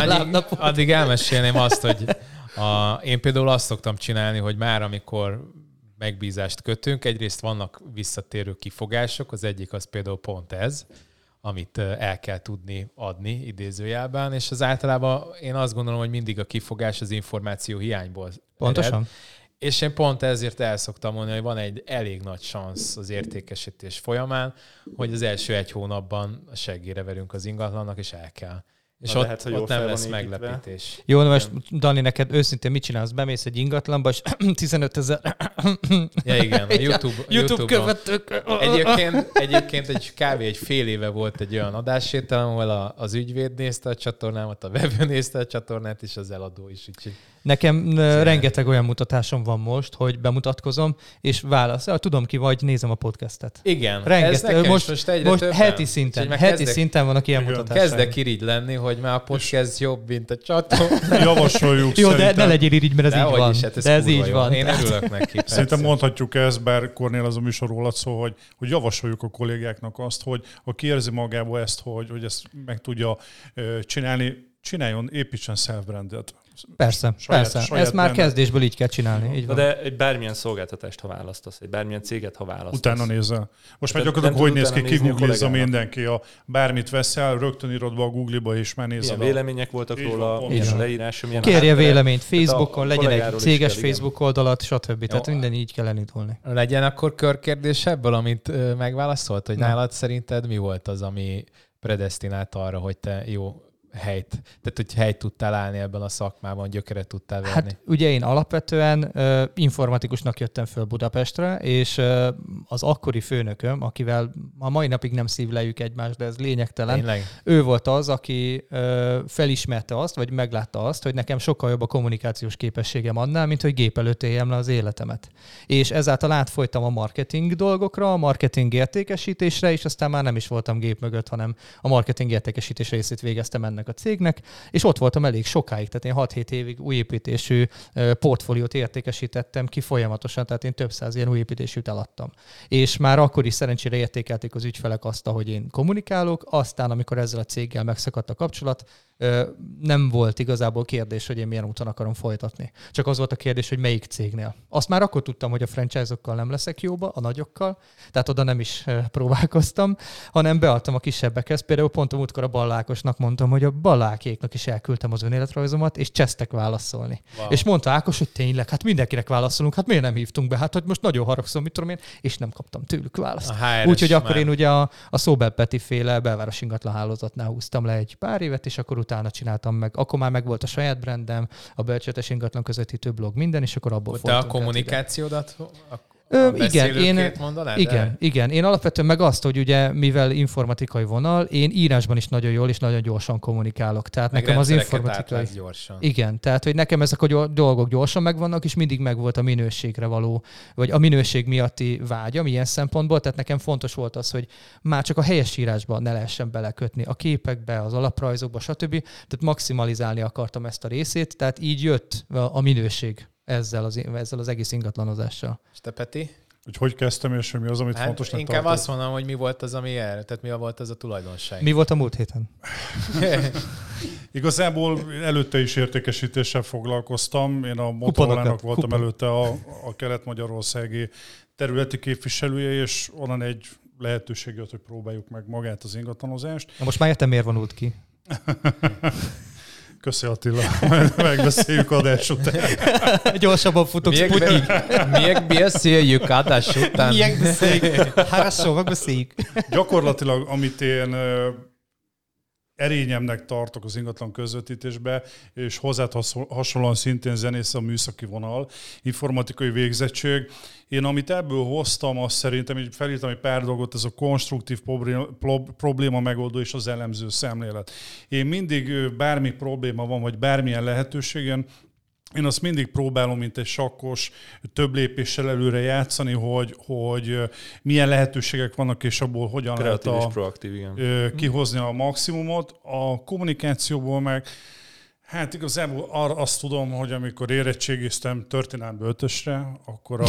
én Lábnap, addig, elmesélném azt, hogy a, én például azt szoktam csinálni, hogy már amikor megbízást kötünk, egyrészt vannak visszatérő kifogások, az egyik az például pont ez, amit el kell tudni adni idézőjelben, és az általában én azt gondolom, hogy mindig a kifogás az információ hiányból ered. Pontosan. És én pont ezért el szoktam mondani, hogy van egy elég nagy szansz az értékesítés folyamán, hogy az első egy hónapban a seggére verünk az ingatlannak, és el kell. És Na, ott, lehet, hogy ott nem lesz meglepetés. Jó, na most Dani, neked őszintén mit csinálsz? Bemész egy ingatlanba, és 15 ezer Ja igen, a YouTube, YouTube követők. Egyébként, egyébként egy kávé egy fél éve volt egy olyan adássétel, ahol a, az ügyvéd nézte a csatornámat, a vevő nézte a csatornát, és az eladó is. Úgyhogy Nekem ö, rengeteg olyan mutatásom van most, hogy bemutatkozom, és válasz. Ja, tudom ki vagy, nézem a podcastet. igen, Rengeteg. Most, most egyre most többen. heti szinten, heti kezdek, szinten vannak ilyen Igen. mutatások. Kezdek irigy lenni, hogy már a podcast jobb, mint a csatorna. Javasoljuk Jó, de szerintem. ne legyél irigy, mert ez így Dehogy van. is, hát ez de ez így jó. van. Én örülök neki. persze. Szerintem mondhatjuk ezt, bár Kornél az a műsor rólad szó, hogy, hogy javasoljuk a kollégáknak azt, hogy aki érzi magából ezt, hogy, hogy ezt meg tudja csinálni, csináljon, építsen self-brandet. Persze, Saját- persze. saját Ezt már brandet. kezdésből így kell csinálni. Így van. de egy bármilyen szolgáltatást, ha választasz, egy bármilyen céget, ha választasz. Utána nézel. Most már Nem- gyakorlatilag hogy néz ki, utána nézni a kigooglizza kollégának. mindenki, a bármit veszel, rögtön írod be a Google-ba, és már nézed. Milyen a- vélemények voltak Így van, róla, pontosan. milyen a leírása, milyen Kérje véleményt Tehát a Facebookon, legyen egy céges kell, igen. Facebook oldalat, stb. Tehát minden így kell elindulni. Legyen akkor körkérdés ebből, amit megválaszolt, hogy nálad szerinted mi volt az, ami predestinálta arra, hogy te jó helyt, tehát hogy helyt tudtál állni ebben a szakmában, gyökeret tudtál verni? Hát ugye én alapvetően uh, informatikusnak jöttem föl Budapestre, és uh, az akkori főnököm, akivel a mai napig nem szívlejük egymást, de ez lényegtelen, Tényleg? ő volt az, aki uh, felismerte azt, vagy meglátta azt, hogy nekem sokkal jobb a kommunikációs képességem annál, mint hogy gép előtt éljem le az életemet. És ezáltal átfolytam a marketing dolgokra, a marketing értékesítésre, és aztán már nem is voltam gép mögött, hanem a marketing értékesítés részét végeztem ennek a cégnek, és ott voltam elég sokáig, tehát én 6-7 évig ö, portfóliót értékesítettem ki folyamatosan, tehát én több száz ilyen újépítésűt eladtam. És már akkor is szerencsére értékelték az ügyfelek azt, hogy én kommunikálok, aztán amikor ezzel a céggel megszakadt a kapcsolat, nem volt igazából kérdés, hogy én milyen úton akarom folytatni. Csak az volt a kérdés, hogy melyik cégnél. Azt már akkor tudtam, hogy a franchise-okkal nem leszek jóba, a nagyokkal, tehát oda nem is próbálkoztam, hanem beadtam a kisebbekhez. Például pont a múltkor a Ballákosnak mondtam, hogy a Ballákéknak is elküldtem az önéletrajzomat, és csesztek válaszolni. Wow. És mondta Ákos, hogy tényleg, hát mindenkinek válaszolunk, hát miért nem hívtunk be, hát hogy most nagyon haragszom, mit tudom én, és nem kaptam tőlük választ. Úgyhogy akkor én ugye a, a Szóbel Peti féle belváros ingatlan hálózatnál húztam le egy pár évet, és akkor utána csináltam meg. Akkor már meg volt a saját brandem, a bölcsötes ingatlan közvetítő blog, minden, és akkor abból Te a kommunikációdat a, Ö, igen, én, beszélőkét mondanád? igen, igen. Én alapvetően meg azt, hogy ugye, mivel informatikai vonal, én írásban is nagyon jól és nagyon gyorsan kommunikálok. Tehát Meg nekem az informatikai... gyorsan. Igen, tehát hogy nekem ezek a dolgok gyorsan megvannak, és mindig megvolt a minőségre való, vagy a minőség miatti vágyam ilyen szempontból, tehát nekem fontos volt az, hogy már csak a helyes írásban ne lehessen belekötni, a képekbe, az alaprajzokba, stb. Tehát maximalizálni akartam ezt a részét, tehát így jött a minőség ezzel az, ezzel az egész ingatlanozással. És te Peti? Hogy hogy kezdtem, és mi az, amit Hát fontosnak inkább tartok. azt mondom, hogy mi volt az, ami erre, tehát mi volt az a tulajdonság. Mi volt a múlt héten? Igazából előtte is értékesítéssel foglalkoztam. Én a Motorola-nak voltam Kupon. előtte a, a kelet-magyarországi területi képviselője, és onnan egy lehetőség jött, hogy próbáljuk meg magát az ingatlanozást. Na most már értem, miért vonult ki. Köszi Attila, Majd megbeszéljük adás után. Gyorsabban futok Miért, Sputnik. miért beszéljük adás után? Miért beszéljük? Хорошо, megbeszéljük. Gyakorlatilag, amit én ö, erényemnek tartok az ingatlan közvetítésbe, és hozzá hasonlóan szintén zenész a műszaki vonal, informatikai végzettség. Én amit ebből hoztam, azt szerintem, így felírtam egy pár dolgot, ez a konstruktív probléma, megoldó és az elemző szemlélet. Én mindig bármi probléma van, vagy bármilyen lehetőségen, én azt mindig próbálom, mint egy sakkos, több lépéssel előre játszani, hogy, hogy milyen lehetőségek vannak, és abból hogyan Kreatív lehet és a, proaktív, igen. kihozni a maximumot. A kommunikációból meg, hát igazából arra azt tudom, hogy amikor érettségiztem történelmi ötösre, akkor a,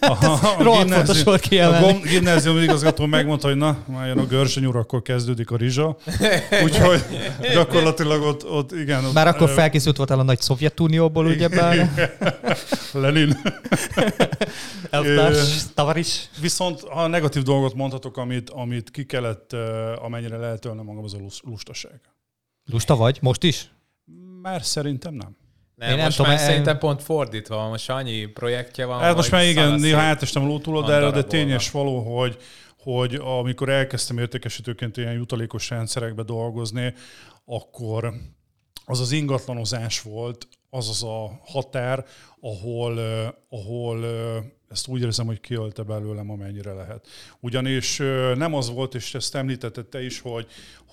a, a, a kiemelni. gom- gimnázium igazgató megmondta, hogy na, már jön a görzsenyúr, akkor kezdődik a rizsa. Úgyhogy gyakorlatilag ott, ott igen. Ott, Már akkor felkészült voltál a nagy Szovjetunióból, ugyebár. Lenin. Elvtárs, tavaris. Viszont ha negatív dolgot mondhatok, amit, amit ki kellett, amennyire lehet magam, az a lus- lustaság. Lusta vagy? Most is? Már szerintem nem. Nem, Én nem most tudom, már em- szerintem pont fordítva van. Most annyi projektje van. Hát most már igen, néha átestem a lótúlodára, de tényes való, hogy, hogy amikor elkezdtem értékesítőként ilyen jutalékos rendszerekbe dolgozni, akkor az az ingatlanozás volt, az az a határ, ahol, ahol ezt úgy érzem, hogy kiölte belőlem, amennyire lehet. Ugyanis nem az volt, és ezt említetted te is, hogy,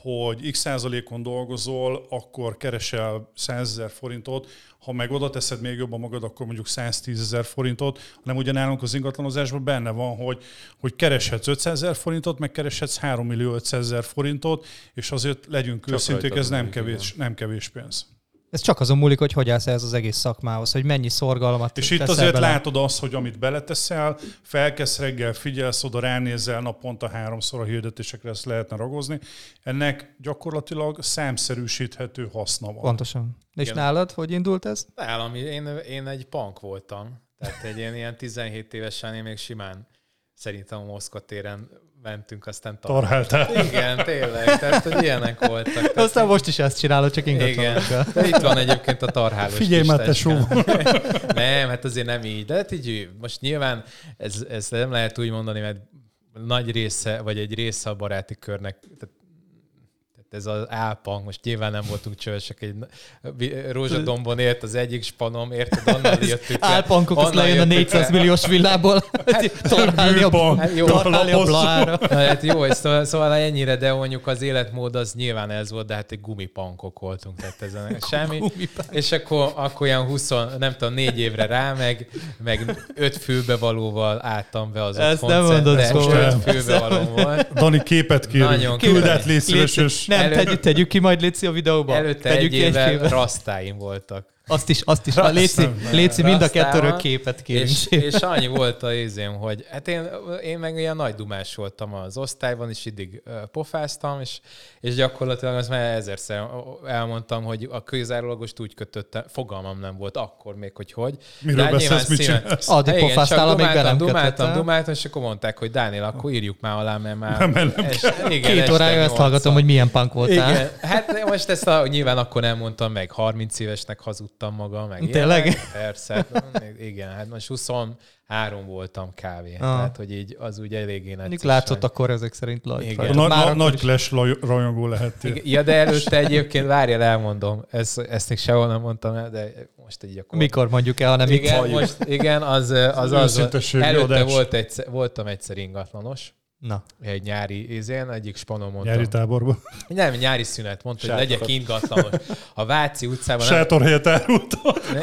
hogy x százalékon dolgozol, akkor keresel 100 ezer forintot, ha meg oda teszed még jobban magad, akkor mondjuk 110 ezer forintot, hanem ugye nálunk az ingatlanozásban benne van, hogy, hogy kereshetsz 500 ezer forintot, meg kereshetsz 3 millió 500 ezer forintot, és azért legyünk őszinték, ez nem kevés, nem kevés pénz. Ez csak azon múlik, hogy hogy állsz ehhez az egész szakmához, hogy mennyi szorgalmat És itt azért bele. látod azt, hogy amit beleteszel, felkezd reggel, figyelsz oda, ránézel naponta háromszor a hirdetésekre, ezt lehetne ragozni. Ennek gyakorlatilag számszerűsíthető haszna van. Pontosan. És Igen. nálad, hogy indult ez? Nálam, én, én egy punk voltam. Tehát egy ilyen, ilyen 17 évesen én még simán szerintem a Moszkva téren mentünk, aztán tar- Tarháltál. Igen, tényleg. Tehát, hogy ilyenek voltak. Tehát, Aztán most is ezt csinálod, csak ingatlanokkal. De itt van egyébként a tarhálós Figyelj már, tesó! Nem, hát azért nem így. De hát így most nyilván ez, ez nem lehet úgy mondani, mert nagy része, vagy egy része a baráti körnek, tehát ez az álpang, most nyilván nem voltunk csövesek, egy rózsadombon élt az egyik spanom, érted, onnan jöttük le. Álpankok, Onnan lejön a jöttük 400 le. milliós villából. Tornálni a. Hát jó, tornálni a blára. Hát jó, szóval, szóval ennyire, de mondjuk az életmód az nyilván ez volt, de hát egy gumipankok voltunk, tehát ezen semmi. És akkor, akkor olyan 20, nem tudom, négy évre rá, meg, meg öt fülbevalóval álltam be az Ezt nem mondod szóval. öt volt. Dani, képet kérünk. Nagyon Küld kérem. át, légy szíves, és Nem, Elő- tegyük, tegyük ki majd Léci a videóba. Előtte tegyük egy ki évvel rasztáim voltak. Azt is, azt is. A Léci, Léci mind a kettőről képet kérünk. És, és annyi volt a izém, hogy hát én, én meg ilyen nagy dumás voltam az osztályban, és iddig pofáztam, és, és gyakorlatilag azt már ezerszer elmondtam, hogy a közárólagost úgy kötöttem, fogalmam nem volt akkor még, hogy hogy. miről hát beszélsz, mit csinálsz? Addig igen, pofáztál, amíg be nem dumáltam, dumáltam, és akkor mondták, hogy Dániel, akkor írjuk már alá, mert már... Nem, nem es, igen, Két órája ezt hallgatom, hogy milyen punk voltál. Igen, hát most ezt a, nyilván akkor nem mondtam meg, 30 évesnek hazudtam magam, meg Tényleg? ilyenek. Persze, igen, hát most 23 voltam kávé, Ah. tehát hogy így az úgy eléggé nagy Mondjuk látszott akkor ezek szerint lajt. Na, Már na, nagy is- Clash laj- rajongó lehettél. Ja, de előtte egyébként, várjál, elmondom, ezt, ezt még sehol nem mondtam el, de most így akkor... Mikor mondjuk el, hanem itt Igen, halljuk. most, igen, az az, az, az előtte volt egyszer, voltam egyszer ingatlanos, Na, egy nyári izén, egyik spanom mondta. Nyári táborban. Nem, nyári szünet, mondta, hogy Sátorat. legyek ingatlanos. A Váci utcában nem, Sátorhelyet árultam. Ne,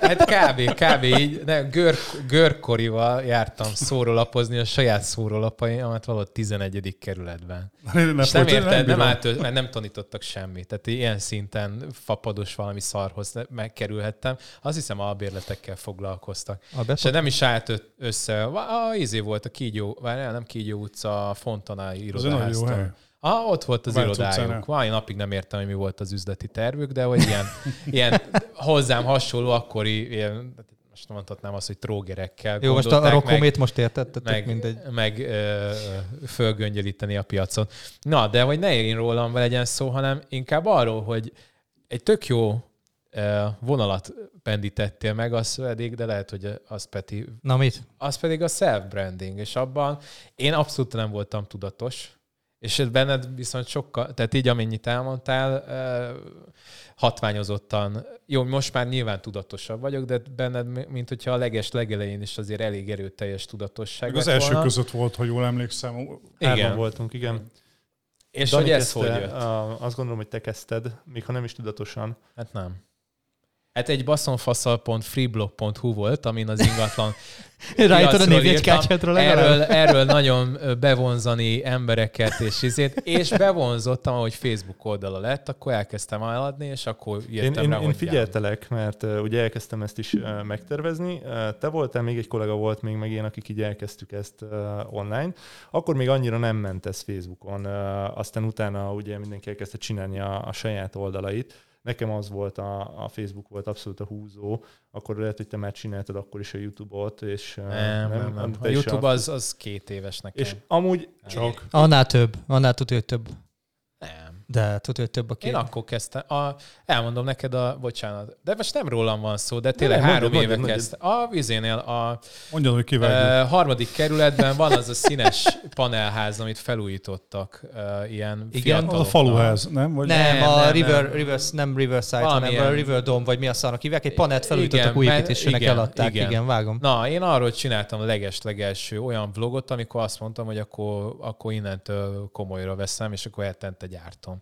hát kb. kb. így, ne, gör, görkorival jártam szórólapozni a saját szórólapaimat valahol 11. kerületben. Ne, És nem érted, nem, bírom. állt, mert nem tanítottak semmit. Tehát ilyen szinten fapados valami szarhoz megkerülhettem. Azt hiszem albérletekkel foglalkoztak. a És nem is állt össze. A, a izé volt a Kígyó, várjál, nem Kígyó utca, a Fontanái Az irodaháztól. Ah, ott volt az Várc irodájuk. Mai napig nem értem, hogy mi volt az üzleti tervük, de hogy ilyen, ilyen hozzám hasonló akkori, ilyen, most nem mondhatnám azt, hogy trógerekkel Jó, most a rokomét most értettetek meg, mindegy. meg ö, fölgöngyölíteni a piacon. Na, de hogy ne én rólam legyen szó, hanem inkább arról, hogy egy tök jó vonalat pendítettél meg, az pedig, de lehet, hogy az Peti Na mit? az pedig a self-branding, és abban én abszolút nem voltam tudatos, és benned viszont sokkal, tehát így amennyit elmondtál, hatványozottan, jó, most már nyilván tudatosabb vagyok, de benned, mint hogyha a leges legelején is azért elég erőteljes tudatosság az első volna. között volt, ha jól emlékszem. Igen. voltunk, igen. És Dani hogy ez kezdte, hogy jött? azt gondolom, hogy te kezdted, még ha nem is tudatosan. Hát nem. Hát egy baszonfaszal.freeblog.hu volt, amin az ingatlan Rájtad a névjegykácsátról erről, erről nagyon bevonzani embereket és izét, és bevonzottam, ahogy Facebook oldala lett, akkor elkezdtem eladni, és akkor Én, jöttem én, rá, én hogy figyeltelek, mert uh, ugye elkezdtem ezt is uh, megtervezni. Uh, te voltál, még egy kollega volt még meg én, akik így elkezdtük ezt uh, online. Akkor még annyira nem ment ez Facebookon. Uh, aztán utána ugye mindenki elkezdte csinálni a, a saját oldalait. Nekem az volt, a, a Facebook volt abszolút a húzó, akkor lehet, hogy te már csináltad akkor is a YouTube-ot, és Nem, nem, nem. te A YouTube az, az két éves nekem. És amúgy Csak. Annál több. Annál tudja, hogy több. De tudja, hogy több a Én két. akkor kezdtem. A, elmondom neked a, bocsánat, de most nem rólam van szó, de tényleg Nem, három mondjad, éve mondjad, kezdtem. A vizénél a Mondjad, hogy kivágjuk. harmadik kerületben van az a színes panelház, amit felújítottak. E, ilyen Igen? Az a faluház, nem? Vagy Nem, Nem, a nem, River, nem. River, nem Riverside, Valamilyen- hanem a River Dome, vagy mi a szarnak hívják. Egy panelt felújítottak Igen, új mert- építésűnek igen, eladták. Igen, igen. vágom. Na, én arról csináltam a leges-legelső olyan vlogot, amikor azt mondtam, hogy akkor, akkor innentől komolyra veszem, és akkor eltente gyártom.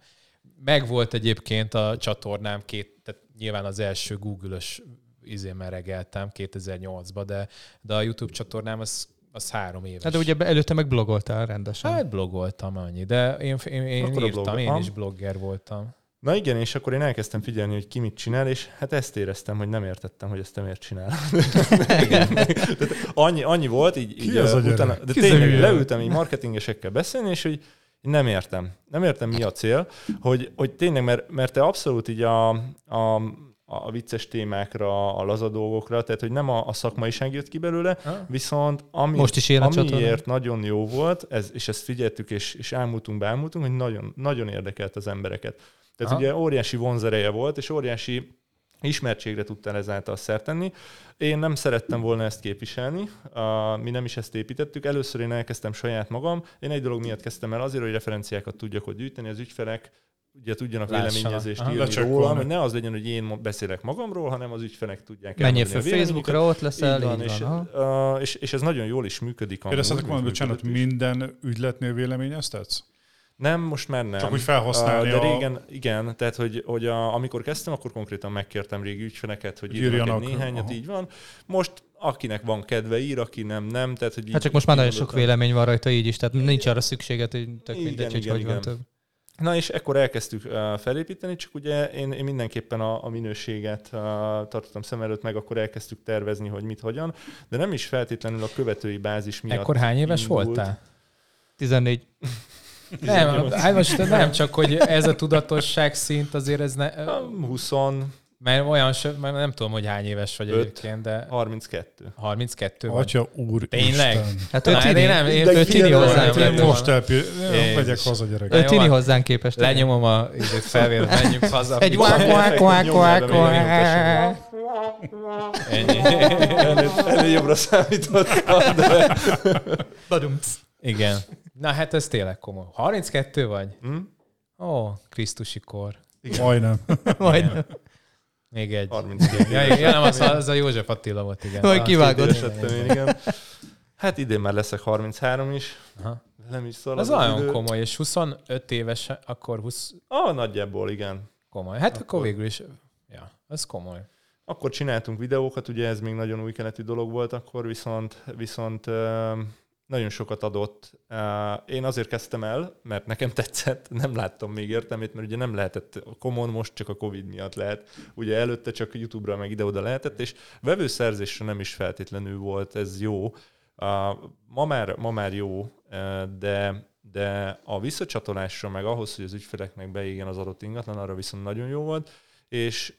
Megvolt egyébként a csatornám két, tehát nyilván az első Google-ös izé meregeltem 2008-ban, de, de a YouTube csatornám az, az három éves. Hát de ugye előtte meg blogoltál rendesen. Hát blogoltam annyi, de én, én, én Akkor írtam, blog- én is blogger voltam. Na igen, és akkor én elkezdtem figyelni, hogy ki mit csinál, és hát ezt éreztem, hogy nem értettem, hogy ezt te miért csinál. igen. Tehát annyi, annyi volt, így, Ki így az utána, de Ki tényleg leültem így marketingesekkel beszélni, és hogy nem értem. Nem értem, mi a cél, hogy, hogy tényleg, mert, mert te abszolút így a, a, a vicces témákra, a laza dolgokra, tehát hogy nem a, a szakmaiság jött ki belőle, Ha? viszont ami, Most is amiért nagyon jó volt, ez, és ezt figyeltük, és, és elmúltunk, beámultunk, hogy nagyon, nagyon érdekelt az embereket. Tehát Aha. ugye óriási vonzereje volt, és óriási ismertségre tudtál ezáltal szert tenni. Én nem szerettem volna ezt képviselni, uh, mi nem is ezt építettük. Először én elkezdtem saját magam. Én egy dolog miatt kezdtem el azért, hogy referenciákat tudjak ott gyűjteni, az ügyfelek ugye tudjanak Lássanak. véleményezést Aha. írni rólam, hogy ne az legyen, hogy én beszélek magamról, hanem az ügyfelek tudják Menjél fel. Facebookra, ott leszel, Így van, így és, van. aha. uh, és, és, ez nagyon jól is működik. úgy valamit, bocsánat, minden ügyletnél véleményeztetsz? Nem, most már nem. Csak úgy felhasználni Uh, De a- régen, igen, tehát hogy, hogy a, amikor kezdtem, akkor konkrétan megkértem régi ügyfeleket, hogy Hogy írjanak egy néhányat, aha. így van. Most akinek van kedve ír, aki nem, nem. Tehát, hogy így, Hát csak most már nagyon sok vélemény van rajta így is, tehát nincs arra szükséged, hogy tök Igen, mindegy, hogy igen, hogy van igen. több. Na és ekkor elkezdtük felépíteni, csak ugye én, én mindenképpen a, a minőséget tartottam szem előtt, meg akkor elkezdtük tervezni, hogy mit, hogyan, de nem is feltétlenül a követői bázis miatt. Ekkor hány éves indult. voltál? 14. Nem, hát most nem csak, hogy ez a tudatosság szint azért ez ne, Ah, 20, mert olyan, mert nem tudom, hogy hány éves vagy Öt. egyébként, de 32. 32 vagy. Atya úr Tényleg? Isten. Hát Na, ő tini, én nem- én- ő de tini hozzánk nem, Én most. Jézus. Megyek haza, Ő gyerekek. Jó, tini hozzánk képest. Lenyomom a felvér, menjünk haza. Egy quack, quack, Nyomjál be, quack. Ennyi. Ennél, jobbra számítottam, de... Igen. Na hát ez tényleg komoly. 32 vagy? Hm? Ó, Krisztusi kor. Majdnem. Majd. Még egy. 32 Ja, ja, nem, az, az a József Attila volt, igen. Majd kivágod. Édesettem én, igen. Hát idén már leszek 33 is. Aha. Nem is szól Az az nagyon idő. komoly, és 25 éves, akkor 20 Ah, nagyjából, igen. komoly. Hát akkor, Akkor- végül is, ja, az komoly. Akkor csináltunk videókat, ugye ez még nagyon új keletű dolog volt akkor, viszont, viszont nagyon sokat adott. Ö, Én azért kezdtem el, mert nekem tetszett, nem láttam még értelmét, mert ugye nem lehetett Common, most csak a Covid miatt lehet. Ugye előtte csak YouTube-ra meg ide-oda lehetett, és vevőszerzésre nem is feltétlenül volt ez jó. Ö, Ma már, ma már jó, ö, de de a visszacsatolásra, meg ahhoz, hogy az ügyfeleknek beégjen az adott ingatlan, arra viszont nagyon jó volt, és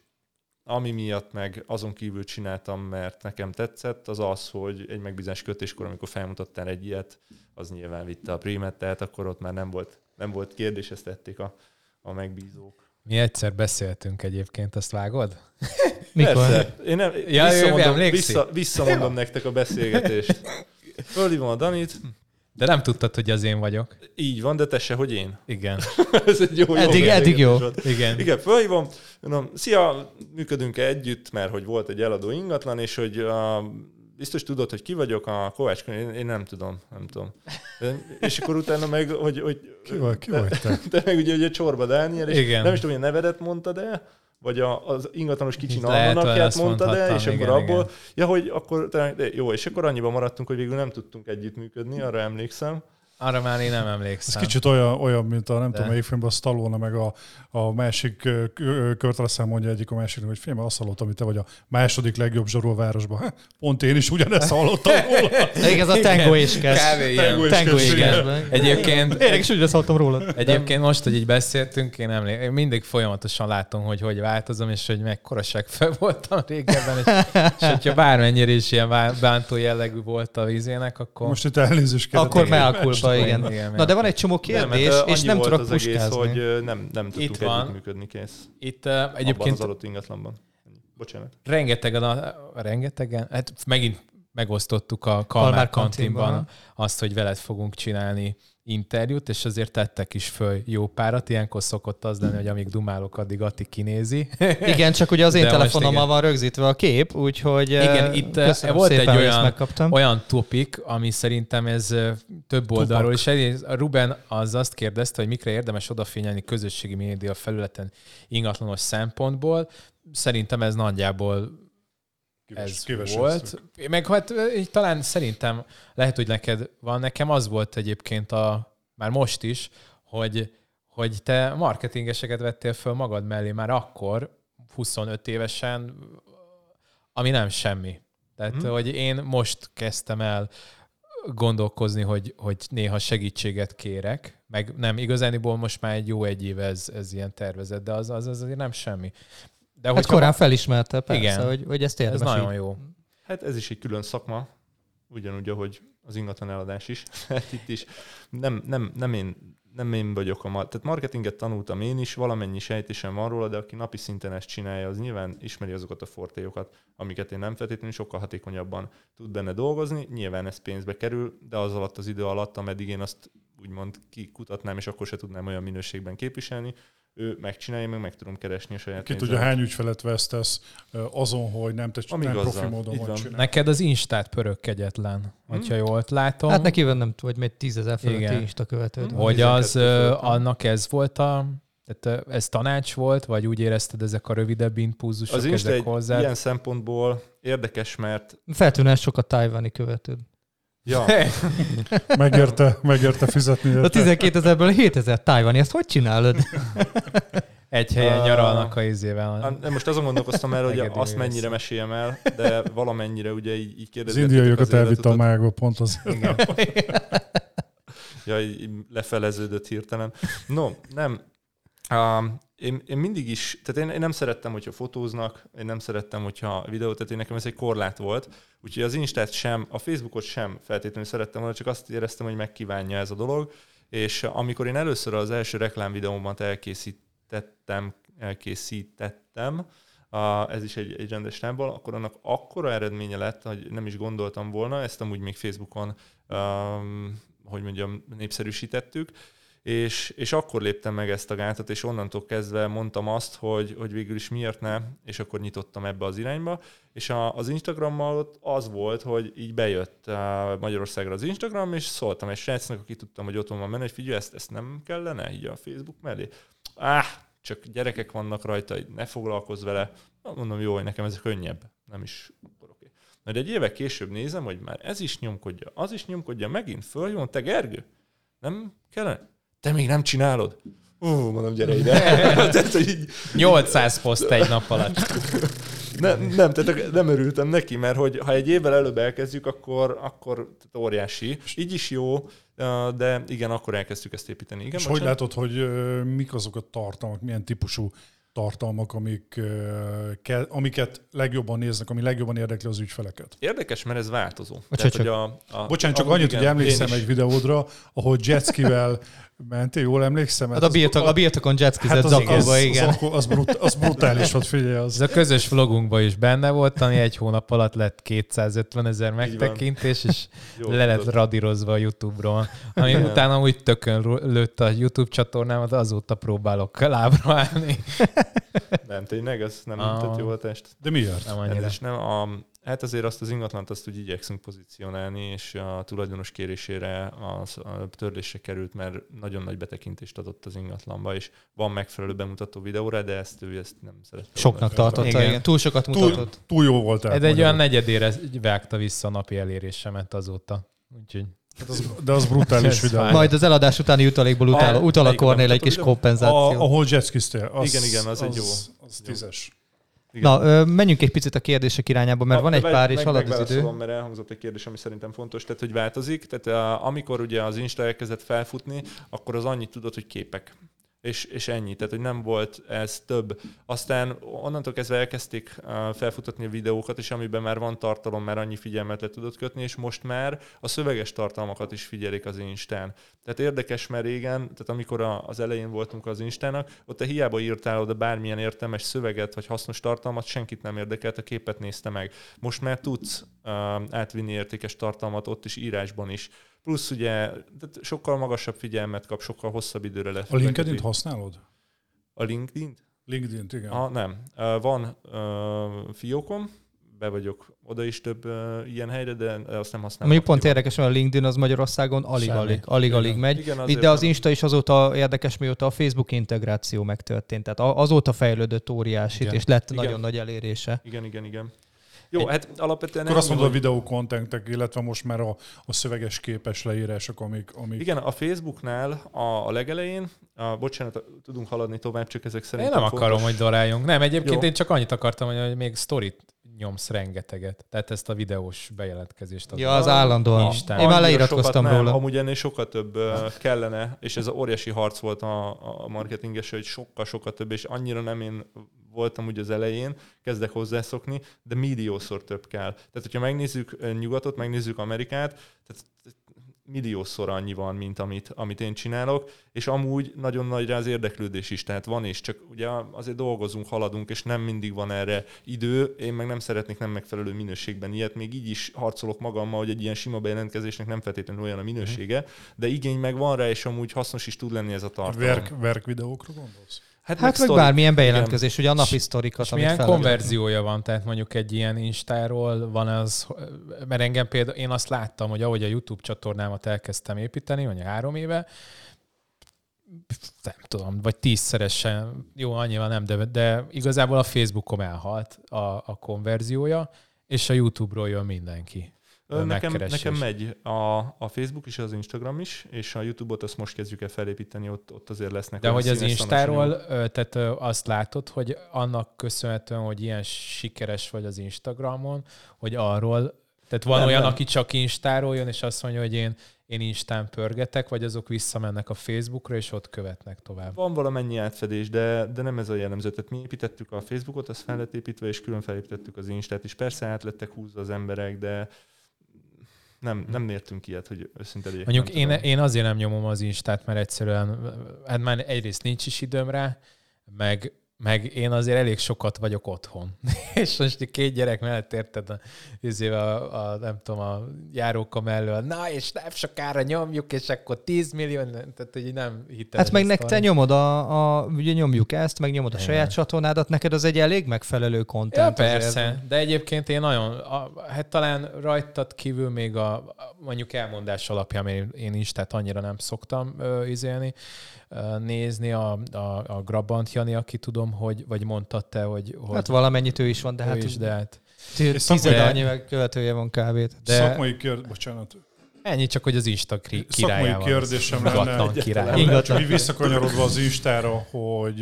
ami miatt meg azon kívül csináltam, mert nekem tetszett, az az, hogy egy megbízás kötéskor, amikor felmutattál egy ilyet, az nyilván vitte a prímet, tehát akkor ott már nem volt, nem volt kérdés, ezt tették a, a megbízók. Mi egyszer beszéltünk egyébként, azt vágod? Mikor? Persze, én nem, Ja, visszamondom, vissza, visszamondom nektek a beszélgetést. Fölhívom a Danit, De nem tudtad, hogy az én vagyok. így van, de te se, hogy én. Igen. Ez egy jó, jó Eddig- eddig jó. beszélgetés volt. Igen. Igen, fölhívom, mondom, szia, működünk-e együtt, mert hogy volt egy eladó ingatlan, és hogy a, biztos tudod, hogy ki vagyok, a Kovács én, én nem tudom, nem tudom. És akkor utána meg, hogy, hogy Ki vagy, ki vagy te? te meg ugye, ugye Csorba Dániel, és Igen. nem is tudom, hogy a nevedet mondtad el, vagy a, az ingatlanos kicsi Lehet, hogy almanakját el, mondhattam, és akkor igen, abból, igen. ja, hogy akkor, de jó, és akkor annyiban maradtunk, hogy végül nem tudtunk együttműködni, arra emlékszem. Arra már én nem Ez emlékszem. kicsit olyan, olyan mint a nem De. tudom melyik filmben a Stallone, meg a, a másik Russell mondja egyik a másiknak, hogy figyelj, azt hallottam, hogy te vagy a második legjobb zsaró a városban. Ha, pont én is ugyanezt hallottam róla. Még ez a tango és kezd. Tango és. Egyébként, Érdekes, úgy hallottam rólad. egyébként most, hogy így beszéltünk, én, emlé- én mindig folyamatosan látom, hogy hogy változom, és hogy mekkora fel voltam régebben, és, és hogyha bármennyire is ilyen bántó jellegű volt a vízének, akkor... Most itt elnézést. Akkor Igen. mea culpa, Igen, igen. igen, Na de van egy csomó kérdés, nem, hát, és nem tudok az egész, puskázni. hogy ö, nem, nem tudtunk Itt van. együttműködni, kész. Itt uh, Egyébként egyébként az adott ingatlanban. Bocsánat. rengetegen, a, rengetegen, hát megint megosztottuk a Kalmár Kalmár kantinban. kantinban azt, hogy veled fogunk csinálni interjút, és azért tettek is föl jó párat. Ilyenkor szokott az lenni, hogy amíg dumálok, addig Atti kinézi. Igen, csak ugye az én De telefonommal van rögzítve a kép, úgyhogy Igen, itt, eh, volt szépen, egy olyan-. Olyan topik, ami szerintem ez több oldalról is. Ruben az azt kérdezte, hogy mikre érdemes odafigyelni közösségi média felületen ingatlanos szempontból. Szerintem ez nagyjából ez volt. Meg hát így talán szerintem lehet, hogy neked van. Nekem az volt egyébként a, már most is, hogy, hogy te marketingeseket vettél föl magad mellé már akkor, 25 évesen, ami nem semmi. Tehát, hmm. hogy én most kezdtem el gondolkozni, hogy, hogy néha segítséget kérek, meg nem, igazániból most már egy jó egy év ez, ez ilyen tervezet, de az, az, az azért nem semmi. De Hát korán felismerte, persze, Igen. hogy, hogy ezt ez érdemes nagyon így. jó. Hát ez is egy külön szakma, ugyanúgy, ahogy az ingatlan eladás is. Hát itt is nem, nem, nem, én, nem én vagyok a... mar- Tehát marketinget tanultam én is, valamennyi sejtésem van róla, de aki napi szinten ezt csinálja, az nyilván ismeri azokat a fortéjokat, amiket én nem feltétlenül sokkal hatékonyabban tud benne dolgozni. Nyilván ez pénzbe kerül, de az alatt az idő alatt, ameddig én azt úgymond kikutatnám, és akkor se tudnám olyan minőségben képviselni, ő megcsinálja, meg meg tudom keresni a saját Ki tudja, hány ügyfelet vesztesz azon, hogy nem, te, Ami nem igaz profi módon vagy van. csinálni. Neked az Instát pörög kegyetlen, hogyha jól látom. Hát neki van nem tudom, hogy még tízezer fölötti. Insta követőd. van. Hogy az, 12 ö, annak ez volt a, tehát ez tanács volt, vagy úgy érezted ezek a rövidebb impulzusok, Az Insta ezek hozzá? ilyen szempontból érdekes, mert Feltűnően sok a tájvani követőd. Ja, Megérte, megérte fizetni. A érte? 12 ezerből 7000 tájvani, ezt hogy csinálod? Egy helyen Ah. nyaralnak a izével. Hát, most azon gondolkoztam el, hogy azt mennyire része. meséljem el, de valamennyire ugye így, így Az kérdezgettük indiaiakat az elvitte a mágba, pont az. Igen. Ja, így így lefeleződött hirtelen. No, nem. Um, én, én mindig is, tehát én, én nem szerettem, hogyha fotóznak, én nem szerettem, hogyha videót, tehát én nekem ez egy korlát volt. Úgyhogy az Instát sem, a Facebookot sem feltétlenül szerettem volna, csak azt éreztem, hogy megkívánja ez a dolog. És amikor én először az első reklámvideómat elkészítettem, elkészítettem, a, ez is egy, egy rendes támból, akkor annak akkora eredménye lett, hogy nem is gondoltam volna, ezt amúgy még Facebookon, um, hogy mondjam, népszerűsítettük, és, és akkor léptem meg ezt a gátat, és onnantól kezdve mondtam azt, hogy, hogy végül is miért ne, és akkor nyitottam ebbe az irányba, és a, az Instagrammal ott az volt, hogy így bejött Magyarországra az Instagram, és szóltam egy srácnak, aki tudtam, hogy otthon van menni, hogy figyelj, ezt, ezt nem kellene így a Facebook mellé. Áh, csak gyerekek vannak rajta, ne foglalkozz vele. Mondom, jó, hogy nekem ez könnyebb. Nem is. Majd egy évek később nézem, hogy már ez is nyomkodja, az is nyomkodja, megint följön, te Gergő, nem kellene? Te még nem csinálod? Ú, mondom, gyere ide. tehát, hogy így, 800 poszt egy nap alatt. ne, nem, tehát nem örültem neki, mert hogy ha egy évvel előbb elkezdjük, akkor, akkor tehát óriási. Így is jó, de igen, akkor elkezdtük ezt építeni. Igen, És hogy bocsánat? látod, hogy mik azok a tartalmak, milyen típusú tartalmak, amik, ke, amiket legjobban néznek, ami legjobban érdekli az ügyfeleket? Érdekes, mert ez változó. csak- hogy a, a, Bocsánat, csak annyit, igen, hogy emlékszem egy videódra, ahol jetskivel mentél, jól emlékszem? Hát a, birtok, a birtokon jetskizett hát az, zakóba, az, igen. Az, az, brut, az brutális volt, figyelj, Ez az. a közös vlogunkban is benne volt, ami egy hónap alatt lett 250 ezer megtekintés, és Jól le lett radírozva a YouTube-ról. Ami utána úgy tökön lőtt a YouTube csatornámat, azóta próbálok lábra állni. Nem, tényleg, ez nem Ah. tett jó a test. De miért? Nem Ez annyira. is nem. A, hát azért azt az ingatlant azt úgy igyekszünk pozícionálni, és a tulajdonos kérésére az, a törlésre került, mert nagyon nagy betekintést adott az ingatlanba, és van megfelelő bemutató videóra, de ezt ő ezt nem szerette. Soknak tartotta, Igen. igen. Túl sokat Túl, mutatott. túl jó volt. Ez egy olyan negyedére vágta vissza a napi elérésemet azóta. Úgyhogy De az brutális videó. Majd az eladás utáni jutalékból utal, A- utal a Kornél egy kis videó? A, kompenzáció. ahol jetskiztél. Az, Igen, igen, az egy jó. Az tízes. Igen. Na, menjünk egy picit a kérdések irányába, mert van egy meg- pár, és meg- halad az idő. mert elhangzott egy kérdés, ami szerintem fontos, tehát hogy változik. Tehát amikor ugye az Insta elkezdett felfutni, akkor az annyit tudott, hogy képek. És, és ennyi, tehát hogy nem volt ez több. Aztán onnantól kezdve elkezdték felfutatni a videókat, és amiben már van tartalom, már annyi figyelmet le tudott kötni, és most már a szöveges tartalmakat is figyelik az Instán. Tehát érdekes, mert régen, tehát amikor az elején voltunk az Instának, ott te hiába írtál oda bármilyen értelmes szöveget, vagy hasznos tartalmat, senkit nem érdekelt, a képet nézte meg. Most már tudsz uh, átvinni értékes tartalmat ott is, írásban is. Plusz ugye tehát sokkal magasabb figyelmet kap, sokkal hosszabb időre lesz. A LinkedIn-t használod? A LinkedIn? LinkedIn-t, igen. Ah, nem. Van uh, fiókom, be vagyok oda is több uh, ilyen helyre, de azt nem használom. Mondjuk pont érdekes, hogy a LinkedIn az Magyarországon alig-alig, alig-alig Igen. megy. Igen, Itt de az nem- Insta is azóta érdekes, mióta a Facebook integráció megtörtént. Tehát azóta fejlődött óriásit, Igen. és lett Igen. nagyon nagy elérése. Igen, igen, igen. Jó, hát alapvetően... Akkor azt mondod a hogy- videó kontentek, illetve most már a, a szöveges képes leírások, amik... amik Igen, a Facebooknál a, a legelején, a, bocsánat, tudunk haladni tovább, csak ezek én szerintem nem akarom, fontos. hogy daráljunk. Nem, egyébként Jó. én csak annyit akartam, hogy- hogy még sztorit nyomsz rengeteget. Tehát ezt a videós bejelentkezést. Ja, az állandóan. Instán. Én már leiratkoztam sokat nem, róla. Amúgy ennél sokkal több kellene, és ez a óriási harc volt a, a marketinges, hogy sokkal-sokkal több, és annyira nem én voltam úgy az elején, kezdek hozzászokni, de milliószor több kell. Tehát, hogyha megnézzük nyugatot, megnézzük Amerikát, tehát milliószor annyi van, mint amit, amit én csinálok, és amúgy nagyon nagy az érdeklődés is, tehát van is, csak ugye azért dolgozunk, haladunk, és nem mindig van erre idő, én meg nem szeretnék nem megfelelő minőségben ilyet, még így is harcolok magammal, hogy egy ilyen sima bejelentkezésnek nem feltétlenül olyan a minősége, de igény meg van rá, és amúgy hasznos is tud lenni ez a tartalom. verk, verk videókra gondolsz? Hát meg sztori- bármilyen igen. bejelentkezés, ugye a napi sztorikat, És amit milyen konverziója van? Tehát mondjuk egy ilyen Instáról van az, mert engem például, én azt láttam, hogy ahogy a YouTube csatornámat elkezdtem építeni, mondjuk három éve, nem tudom, vagy tízszeresen, jó, annyival nem, de, de igazából a Facebookom elhalt a, a konverziója, és a YouTube-ról jön mindenki. Nekem, nekem megy a, a Facebook is, az Instagram is, és a YouTube-ot azt most kezdjük el felépíteni, ott, ott azért lesznek De hogy az Instáról, tehát azt látod, hogy annak köszönhetően, hogy ilyen sikeres vagy az Instagramon, hogy arról, tehát van Nem, olyan, nem. aki csak Instáról jön, és azt mondja, hogy én, én Instán pörgetek, vagy azok visszamennek a Facebookra, és ott követnek tovább. Van valamennyi átfedés, de, de nem ez a jellemző. Tehát mi építettük a Facebookot, az fel lett építve, és külön felépítettük az Instát is. Persze át lettek húzva az emberek, de nem, nem mértünk ilyet, hogy őszinte legyek. Mondjuk én, tudom. én azért nem nyomom az Instát, mert egyszerűen, hát már egyrészt nincs is időm rá, meg, meg én azért elég sokat vagyok otthon. és most két gyerek mellett érted a, a, a, nem tudom, a járóka mellől, na és nem sokára nyomjuk, és akkor 10 millió, tehát hogy nem hiteles. Hát meg nek te nyomod a, a, ugye nyomjuk ezt, meg nyomod a Igen. saját csatornádat, neked az egy elég megfelelő Ja, content. persze, azért. de egyébként én nagyon, a, hát talán rajtad kívül még a, a mondjuk elmondás alapján, mert én Instát annyira nem szoktam ö, izélni, nézni a, a, a Grabant Jani, aki tudom, hogy, vagy mondtad te, hogy, hogy Hát valamennyit ő is van, de ő hát is, de hát tized annyi meg követője van kb. de- Szakmai kérdés, bocsánat. Ennyi csak, hogy az Insta kri- Szakmai királyával. kérdésem lenne. ingatlan király. Ingatlan. Így visszakanyarodva az Instára, hogy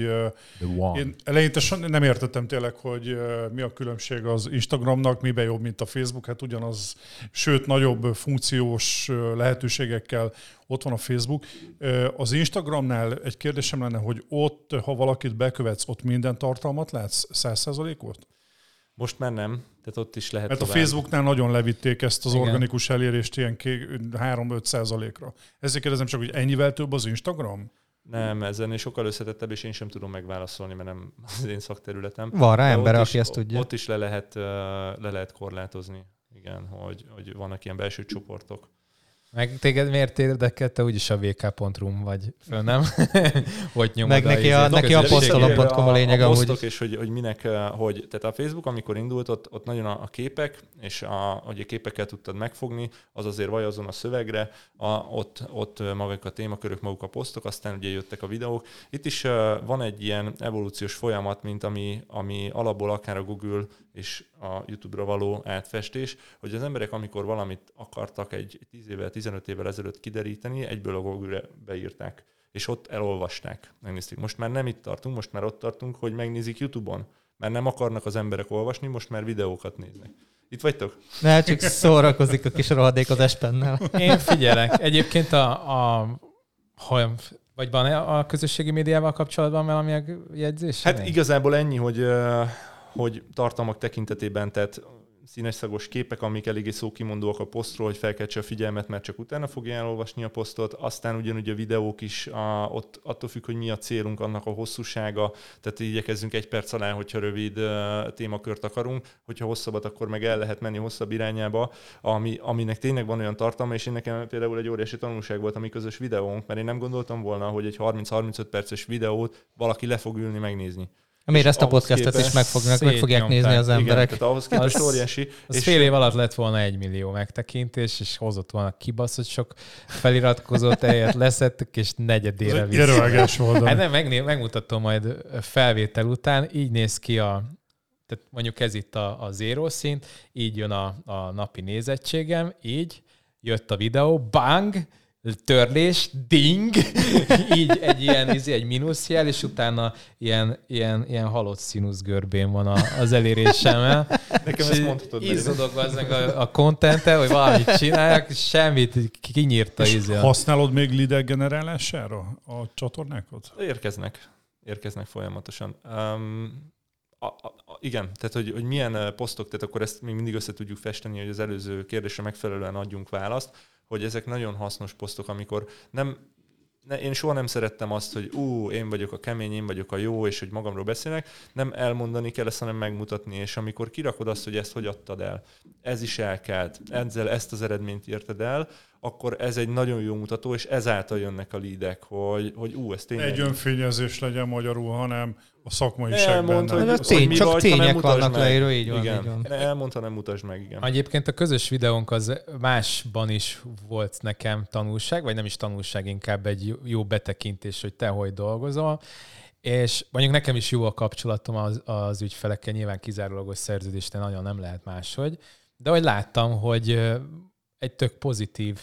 én eleinte nem értettem tényleg, hogy mi a különbség az Instagramnak, miben jobb, mint a Facebook, hát ugyanaz, sőt, nagyobb funkciós lehetőségekkel ott van a Facebook. Az Instagramnál egy kérdésem lenne, hogy ott, ha valakit bekövetsz, ott minden tartalmat látsz 100%-ot? Most már nem, tehát ott is lehet Mert a tovább. Facebooknál nagyon levitték ezt az Igen. organikus elérést ilyen 3-5 százalékra. Ezért kérdezem csak, hogy ennyivel több az Instagram? Nem, ez ennél sokkal összetettebb, és én sem tudom megválaszolni, mert nem az én szakterületem. Van rá De ember, aki is, ezt tudja. Ott is le lehet, le lehet korlátozni, igen, hogy, hogy vannak ilyen belső csoportok. Meg téged miért érdekel, te úgyis a vk.rum vagy föl, nem? hogy nyomod Meg neki a- izét. neki a posztolom.com a lényeg a amúgy posztok, és hogy, hogy minek, eh, hogy, tehát a Facebook, amikor indult, ott, ott nagyon a, a képek, és a, hogy a képeket tudtad megfogni, az azért vajazon a szövegre, a, ott, ott eh, maguk a témakörök, maguk a posztok, aztán ugye jöttek a videók. Itt is uh, van egy ilyen evolúciós folyamat, mint ami, ami alapból akár a Google és a YouTube-ra való átfestés, hogy az emberek, amikor valamit akartak egy 10 évvel, 15 évvel ezelőtt kideríteni, egyből a Google-re beírták és ott elolvasták, megnézték. Most már nem itt tartunk, most már ott tartunk, hogy megnézik YouTube-on. Mert nem akarnak az emberek olvasni, most már videókat néznek. Itt vagytok? Ne, csak szórakozik a kis rohadék az espennel. Én figyelek. Egyébként a, a ha, vagy van a közösségi médiával kapcsolatban valami jegyzés? Hát igazából ennyi, hogy, hogy tartalmak tekintetében, tehát színes szagos képek, amik eléggé szókimondóak a posztról, hogy felkeltse a figyelmet, mert csak utána fogja elolvasni a posztot. Aztán ugyanúgy a videók is, a, ott attól függ, hogy mi a célunk, annak a hosszúsága, tehát igyekezzünk egy perc alá, hogyha rövid uh, témakört akarunk, hogyha hosszabbat, akkor meg el lehet menni hosszabb irányába, ami, aminek tényleg van olyan tartalma, és én nekem például egy óriási tanulság volt a mi közös videónk, mert én nem gondoltam volna, hogy egy 30-35 perces videót valaki le fog ülni megnézni. Miért ezt a podcastet is meg, fognak, meg fogják nézni az emberek. Igen, tehát ahhoz képest Az- óriási. Az és- fél év alatt lett volna egy millió megtekintés, és hozott volna kibaszott sok feliratkozót, eljött leszettük, és negyedére vissza. Volt. Hát nem, megné- megmutatom majd felvétel után, így néz ki a, tehát mondjuk ez itt a, a zéró szint, így jön a, a napi nézettségem, így, jött a videó, bang, törlés, ding, így egy ilyen izé, egy mínuszjel, és utána ilyen, ilyen, ilyen halott színuszgörbén van a, az elérésemmel. Nekem ezt mondhatod. Izzadok az a, a contente, hogy valamit csináljak, és semmit kinyírta És izé. a- használod még lead generálására a csatornákat? Érkeznek. Érkeznek folyamatosan. Um, a, a, a, igen, tehát hogy, hogy milyen posztok, tehát akkor ezt még mindig össze tudjuk festeni, hogy az előző kérdésre megfelelően adjunk választ, hogy ezek nagyon hasznos posztok, amikor nem, ne, én soha nem szerettem azt, hogy ú, én vagyok a kemény, én vagyok a jó, és hogy magamról beszélek, nem elmondani kell ezt, hanem megmutatni, és amikor kirakod azt, hogy ezt hogy adtad el, ez is elkelt, ezzel ezt az eredményt érted el, akkor ez egy nagyon jó mutató, és ezáltal jönnek a lídek, hogy, hogy ú, ez tényleg... Egy önfényezés legyen magyarul, hanem a szakmaiság Elmond, benne. hogy- hogy tény, mi csak vagy, tények vannak meg. leírva, így van, igen. így van. Elmond, hanem mutasd meg, igen. Egyébként a közös videónk az másban is volt nekem tanulság, vagy nem is tanulság, inkább egy jó- betekintés, hogy te hogy dolgozol. És mondjuk nekem is jó a kapcsolatom az, az ügyfelekkel, nyilván kizárólagos szerződésnél nagyon nem lehet máshogy, de hogy láttam, hogy egy tök pozitív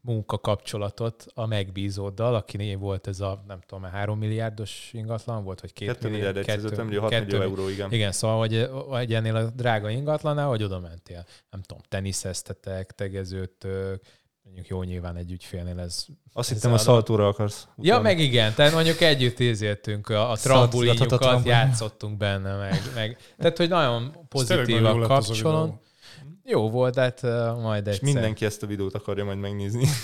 munkakapcsolatot a megbízóddal, akinél volt ez a, nem tudom, 3 milliárdos ingatlan volt, vagy 2 2 milliárd 150 millió, 6 kettő- millió euró, igen. igen, szóval, hogy, hogy ennél a drága ingatlanál, hogy oda mentél. Nem tudom, teniszeztetek, tegeződtök, mondjuk jó nyilván egy ügyfélnél ez... Azt ez hittem a szaltóra akarsz. Ja, utalni. meg igen, tehát mondjuk együtt érzéltünk, a, a trambulinjukat trambulin. játszottunk benne, meg, meg. Tehát, hogy nagyon pozitív a kapcsolat. Jó volt, de hát uh, majd És egyszer. mindenki ezt a videót akarja majd megnézni.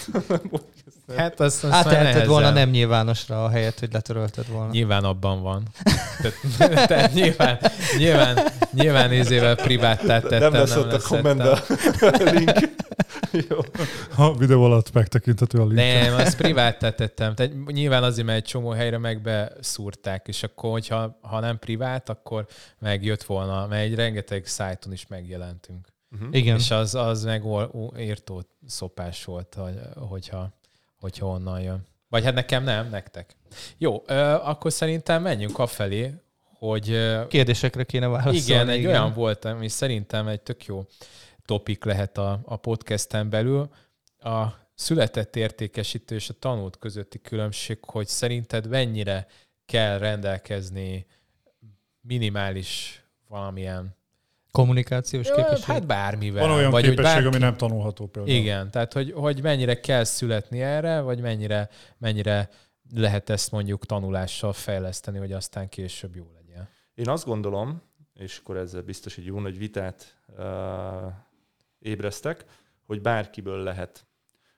Hát azt, azt nehezen. volna nem nyilvánosra a helyet, hogy letörölted volna. Nyilván abban van. Tehát, tehát nyilván, nyilván, nyilván nézével priváttá tettem. nem lesz ott a kommentben a link. Jó. A videó alatt megtekinthető a link. Nem, azt priváttá tettem. Tehát nyilván azért, mert egy csomó helyre megbeszúrták, és akkor, hogyha ha nem privát, akkor megjött volna, mert egy rengeteg szájton is megjelentünk. Uh-huh. Igen. És az, az meg írtó szopás volt, hogy, hogyha, hogyha onnan jön. Vagy hát nekem nem, nektek. Jó, ö, akkor szerintem menjünk afelé, hogy ö, Kérdésekre kéne válaszolni. igen, egy olyan volt, ami szerintem egy tök jó topik lehet a, a podcasten belül. A született értékesítő és a tanult közötti különbség, hogy szerinted mennyire kell rendelkezni minimális valamilyen Kommunikációs képesség. Hát bármivel. Van olyan vagy, képesség, bárki- ami nem tanulható például. Igen, tehát hogy, hogy mennyire kell születni erre, vagy mennyire, mennyire lehet ezt mondjuk tanulással fejleszteni, hogy aztán később jó legyen. Én azt gondolom, és akkor ezzel biztos egy jó nagy vitát uh, ébreztek, hogy bárkiből lehet.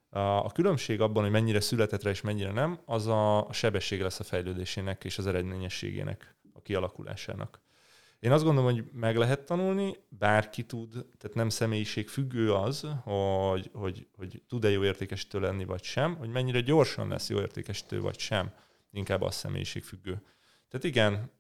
A a különbség abban, hogy mennyire született rá és mennyire nem, az a sebesség lesz a fejlődésének és az eredményességének, a kialakulásának. Én azt gondolom, hogy meg lehet tanulni, bárki tud, tehát nem személyiség függő az, hogy, hogy, hogy tud-e jó értékesítő lenni, vagy sem, hogy mennyire gyorsan lesz jó értékesítő, vagy sem, inkább az személyiség függő. Tehát igen,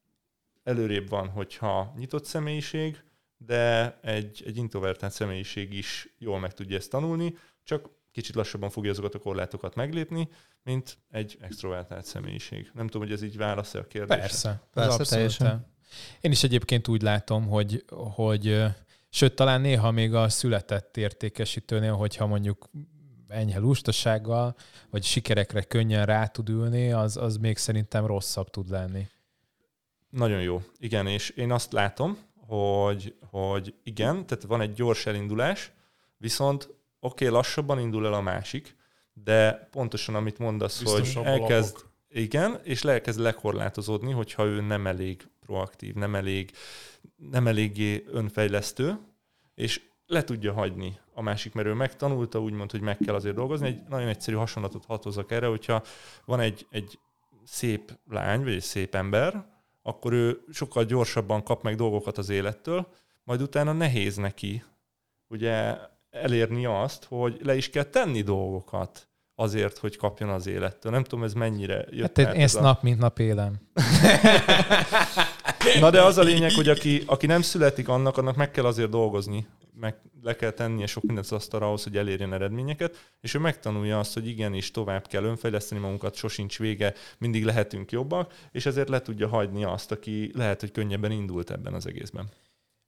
előrébb van, hogyha nyitott személyiség, de egy, egy introvertált személyiség is jól meg tudja ezt tanulni, csak kicsit lassabban fogja azokat a korlátokat meglépni, mint egy extrovertált személyiség. Nem tudom, hogy ez így válasz a kérdésre. Persze. Persze, abszolút teljesen. Én is egyébként úgy látom, hogy, hogy sőt, talán néha még a született értékesítőnél, hogyha mondjuk enyhe lustasággal, vagy sikerekre könnyen rá tud ülni, az, az még szerintem rosszabb tud lenni. Nagyon jó. Igen, és én azt látom, hogy, hogy igen, tehát van egy gyors elindulás, viszont oké, okay, lassabban indul el a másik, de pontosan amit mondasz, Biztosabb hogy elkezd, lapok. igen, és elkezd lekorlátozódni, hogyha ő nem elég proaktív, nem elég, nem eléggé önfejlesztő, és le tudja hagyni a másik, mert ő megtanulta, úgymond, hogy meg kell azért dolgozni. Egy nagyon egyszerű hasonlatot hat hozzak erre, hogyha van egy, egy szép lány, vagy egy szép ember, akkor ő sokkal gyorsabban kap meg dolgokat az élettől, majd utána nehéz neki ugye elérni azt, hogy le is kell tenni dolgokat azért, hogy kapjon az élettől. Nem tudom, ez mennyire jött Hát én, ezt a... nap mint nap élem. Na de az a lényeg, hogy aki, aki nem születik annak, annak meg kell azért dolgozni, meg le kell tennie sok mindent az asztalra ahhoz, hogy elérjen eredményeket, és ő megtanulja azt, hogy igenis tovább kell önfejleszteni magunkat, sosincs vége, mindig lehetünk jobbak, és ezért le tudja hagyni azt, aki lehet, hogy könnyebben indult ebben az egészben.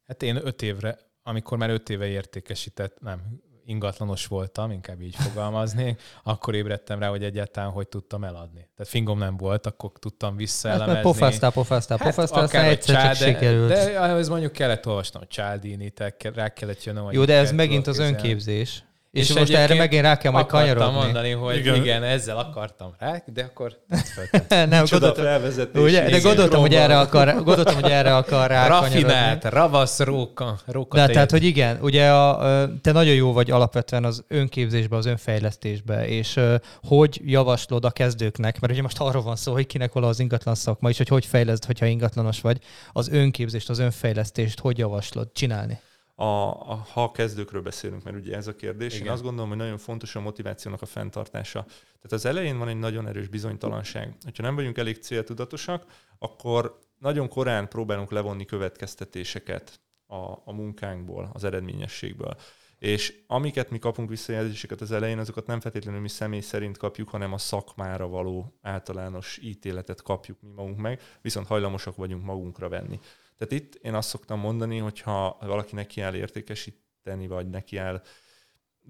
Hát én öt évre, amikor már öt éve értékesített, nem, ingatlanos voltam, inkább így fogalmaznék, akkor ébredtem rá, hogy egyáltalán hogy tudtam eladni. Tehát fingom nem volt, akkor tudtam Hát, visszaelemezni. mert pofáztál, pofáztál, pofáztál, aztán egyszer csak Csáde- sikerült. De ahhoz mondjuk kellett olvasnom, hogy Cialdini, te- rá kellett jönnöm, Jó, de ez megint az tudok kezelni. önképzés. És, És most erre megint rá kell majd kanyarodni. mondani, hogy igen. Igen. ezzel akartam rá, de akkor Nem, gondoltam, felvezetés. ugye, de gondoltam, hogy erre akar, gondoltam, hogy erre akar rá rafinált, ravasz róka, róka De tehát, hogy igen, ugye a, te nagyon jó vagy alapvetően az önképzésbe, az önfejlesztésbe, és hogy javaslod a kezdőknek, mert ugye most arról van szó, hogy kinek való az ingatlan szakma, és hogy hogy fejleszd, hogyha ingatlanos vagy, az önképzést, az önfejlesztést hogy javaslod csinálni? A, a, ha a kezdőkről beszélünk, mert ugye ez a kérdés, Igen. én azt gondolom, hogy nagyon fontos a motivációnak a fenntartása. Tehát az elején van egy nagyon erős bizonytalanság. Ha nem vagyunk elég céltudatosak, akkor nagyon korán próbálunk levonni következtetéseket a, a munkánkból, az eredményességből. És amiket mi kapunk visszajelzéseket az elején, azokat nem feltétlenül mi személy szerint kapjuk, hanem a szakmára való általános ítéletet kapjuk mi magunk meg, viszont hajlamosak vagyunk magunkra venni. Tehát itt én azt szoktam mondani, hogy ha valaki neki áll értékesíteni, vagy neki áll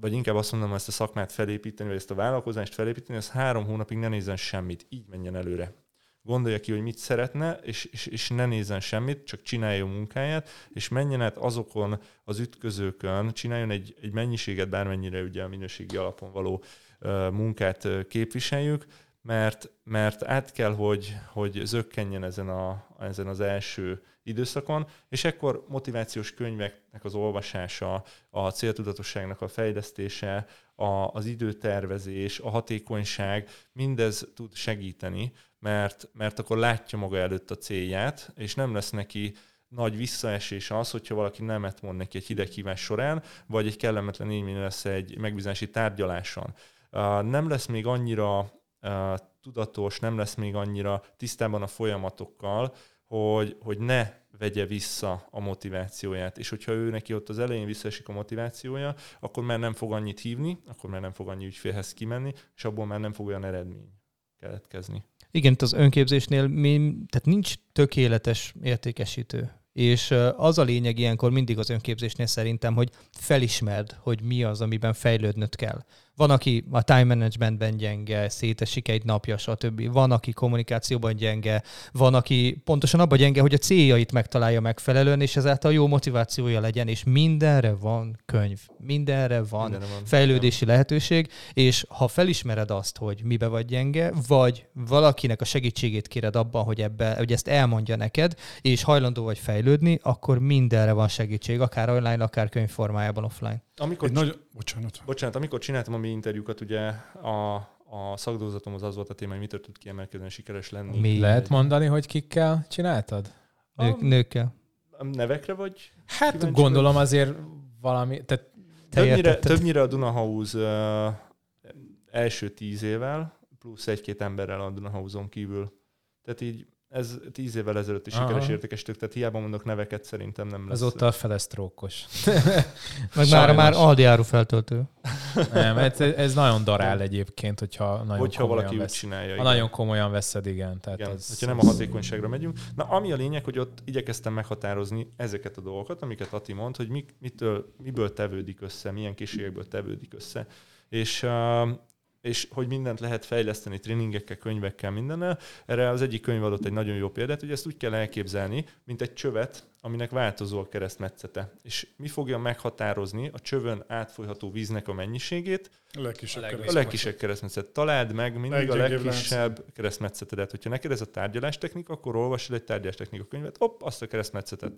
vagy inkább azt mondom, ezt a szakmát felépíteni, vagy ezt a vállalkozást felépíteni, az három hónapig ne nézzen semmit, így menjen előre. Gondolja ki, hogy mit szeretne, és, és, és ne nézzen semmit, csak csinálja munkáját, és menjen át azokon az ütközőkön, csináljon egy, egy mennyiséget, bármennyire ugye a minőségi alapon való munkát képviseljük, mert, mert át kell, hogy, hogy zökkenjen ezen, a, ezen az első időszakon, és ekkor motivációs könyveknek az olvasása, a céltudatosságnak a fejlesztése, a, az időtervezés, a hatékonyság, mindez tud segíteni, mert, mert akkor látja maga előtt a célját, és nem lesz neki nagy visszaesés az, hogyha valaki nemet mond neki egy hideghívás során, vagy egy kellemetlen élmény lesz egy megbízási tárgyaláson. Nem lesz még annyira tudatos, nem lesz még annyira tisztában a folyamatokkal, hogy, hogy ne vegye vissza a motivációját. És hogyha ő neki ott az elején visszaesik a motivációja, akkor már nem fog annyit hívni, akkor már nem fog annyi ügyfélhez kimenni, és abból már nem fog olyan eredmény keletkezni. Igen, az önképzésnél mi, tehát nincs tökéletes értékesítő. És az a lényeg ilyenkor mindig az önképzésnél szerintem, hogy felismerd, hogy mi az, amiben fejlődnöd kell. Van, aki a time managementben gyenge, szétesik egy napja, stb. Van, aki kommunikációban gyenge, van, aki pontosan abban gyenge, hogy a céljait megtalálja megfelelően, és ezáltal jó motivációja legyen, és mindenre van könyv, mindenre van, mindenre van fejlődési nem. lehetőség, és ha felismered azt, hogy mibe vagy gyenge, vagy valakinek a segítségét kéred abban, hogy, ebbe, hogy ezt elmondja neked, és hajlandó vagy fejlődni, akkor mindenre van segítség, akár online, akár könyvformájában offline. Amikor, Egy nagy... Bocsánat. Bocsánat, amikor csináltam a mi interjúkat, ugye a, a szakdolgozatom az az volt a téma, hogy mitől tud kiemelkedően sikeres lenni. Mi? Lehet mondani, hogy kikkel csináltad? Nők, nőkkel. A nevekre vagy? Hát gondolom vagy? azért valami... Tehát többnyire, többnyire a Dunahouse uh, első tíz évvel, plusz egy-két emberrel a Dunahouse-on kívül. Tehát így ez tíz évvel ezelőtt is Aha. sikeres értékesítők, tehát hiába mondok neveket, szerintem nem lesz. Azóta a felesztrókos. Meg már, már aldiáru feltöltő. nem, ez, ez nagyon darál egyébként, hogyha nagyon hogyha valaki vesz, úgy csinálja. Ha igen. nagyon komolyan veszed, igen. Tehát igen, az, hogyha nem a hatékonyságra megyünk. Na, ami a lényeg, hogy ott igyekeztem meghatározni ezeket a dolgokat, amiket Ati mond, hogy mi, mitől, miből tevődik össze, milyen készségekből tevődik össze. És uh, és hogy mindent lehet fejleszteni tréningekkel, könyvekkel, mindennel. Erre az egyik könyv adott egy nagyon jó példát, hogy ezt úgy kell elképzelni, mint egy csövet, aminek változó a keresztmetszete. És mi fogja meghatározni a csövön átfolyható víznek a mennyiségét? A legkisebb, a legkisebb, a legkisebb keresztmetszet. Találd meg mindig a legkisebb keresztmetszetedet. Hogyha neked ez a tárgyalástechnika, akkor olvasd egy tárgyalástechnika könyvet, hopp, azt a keresztmetszetet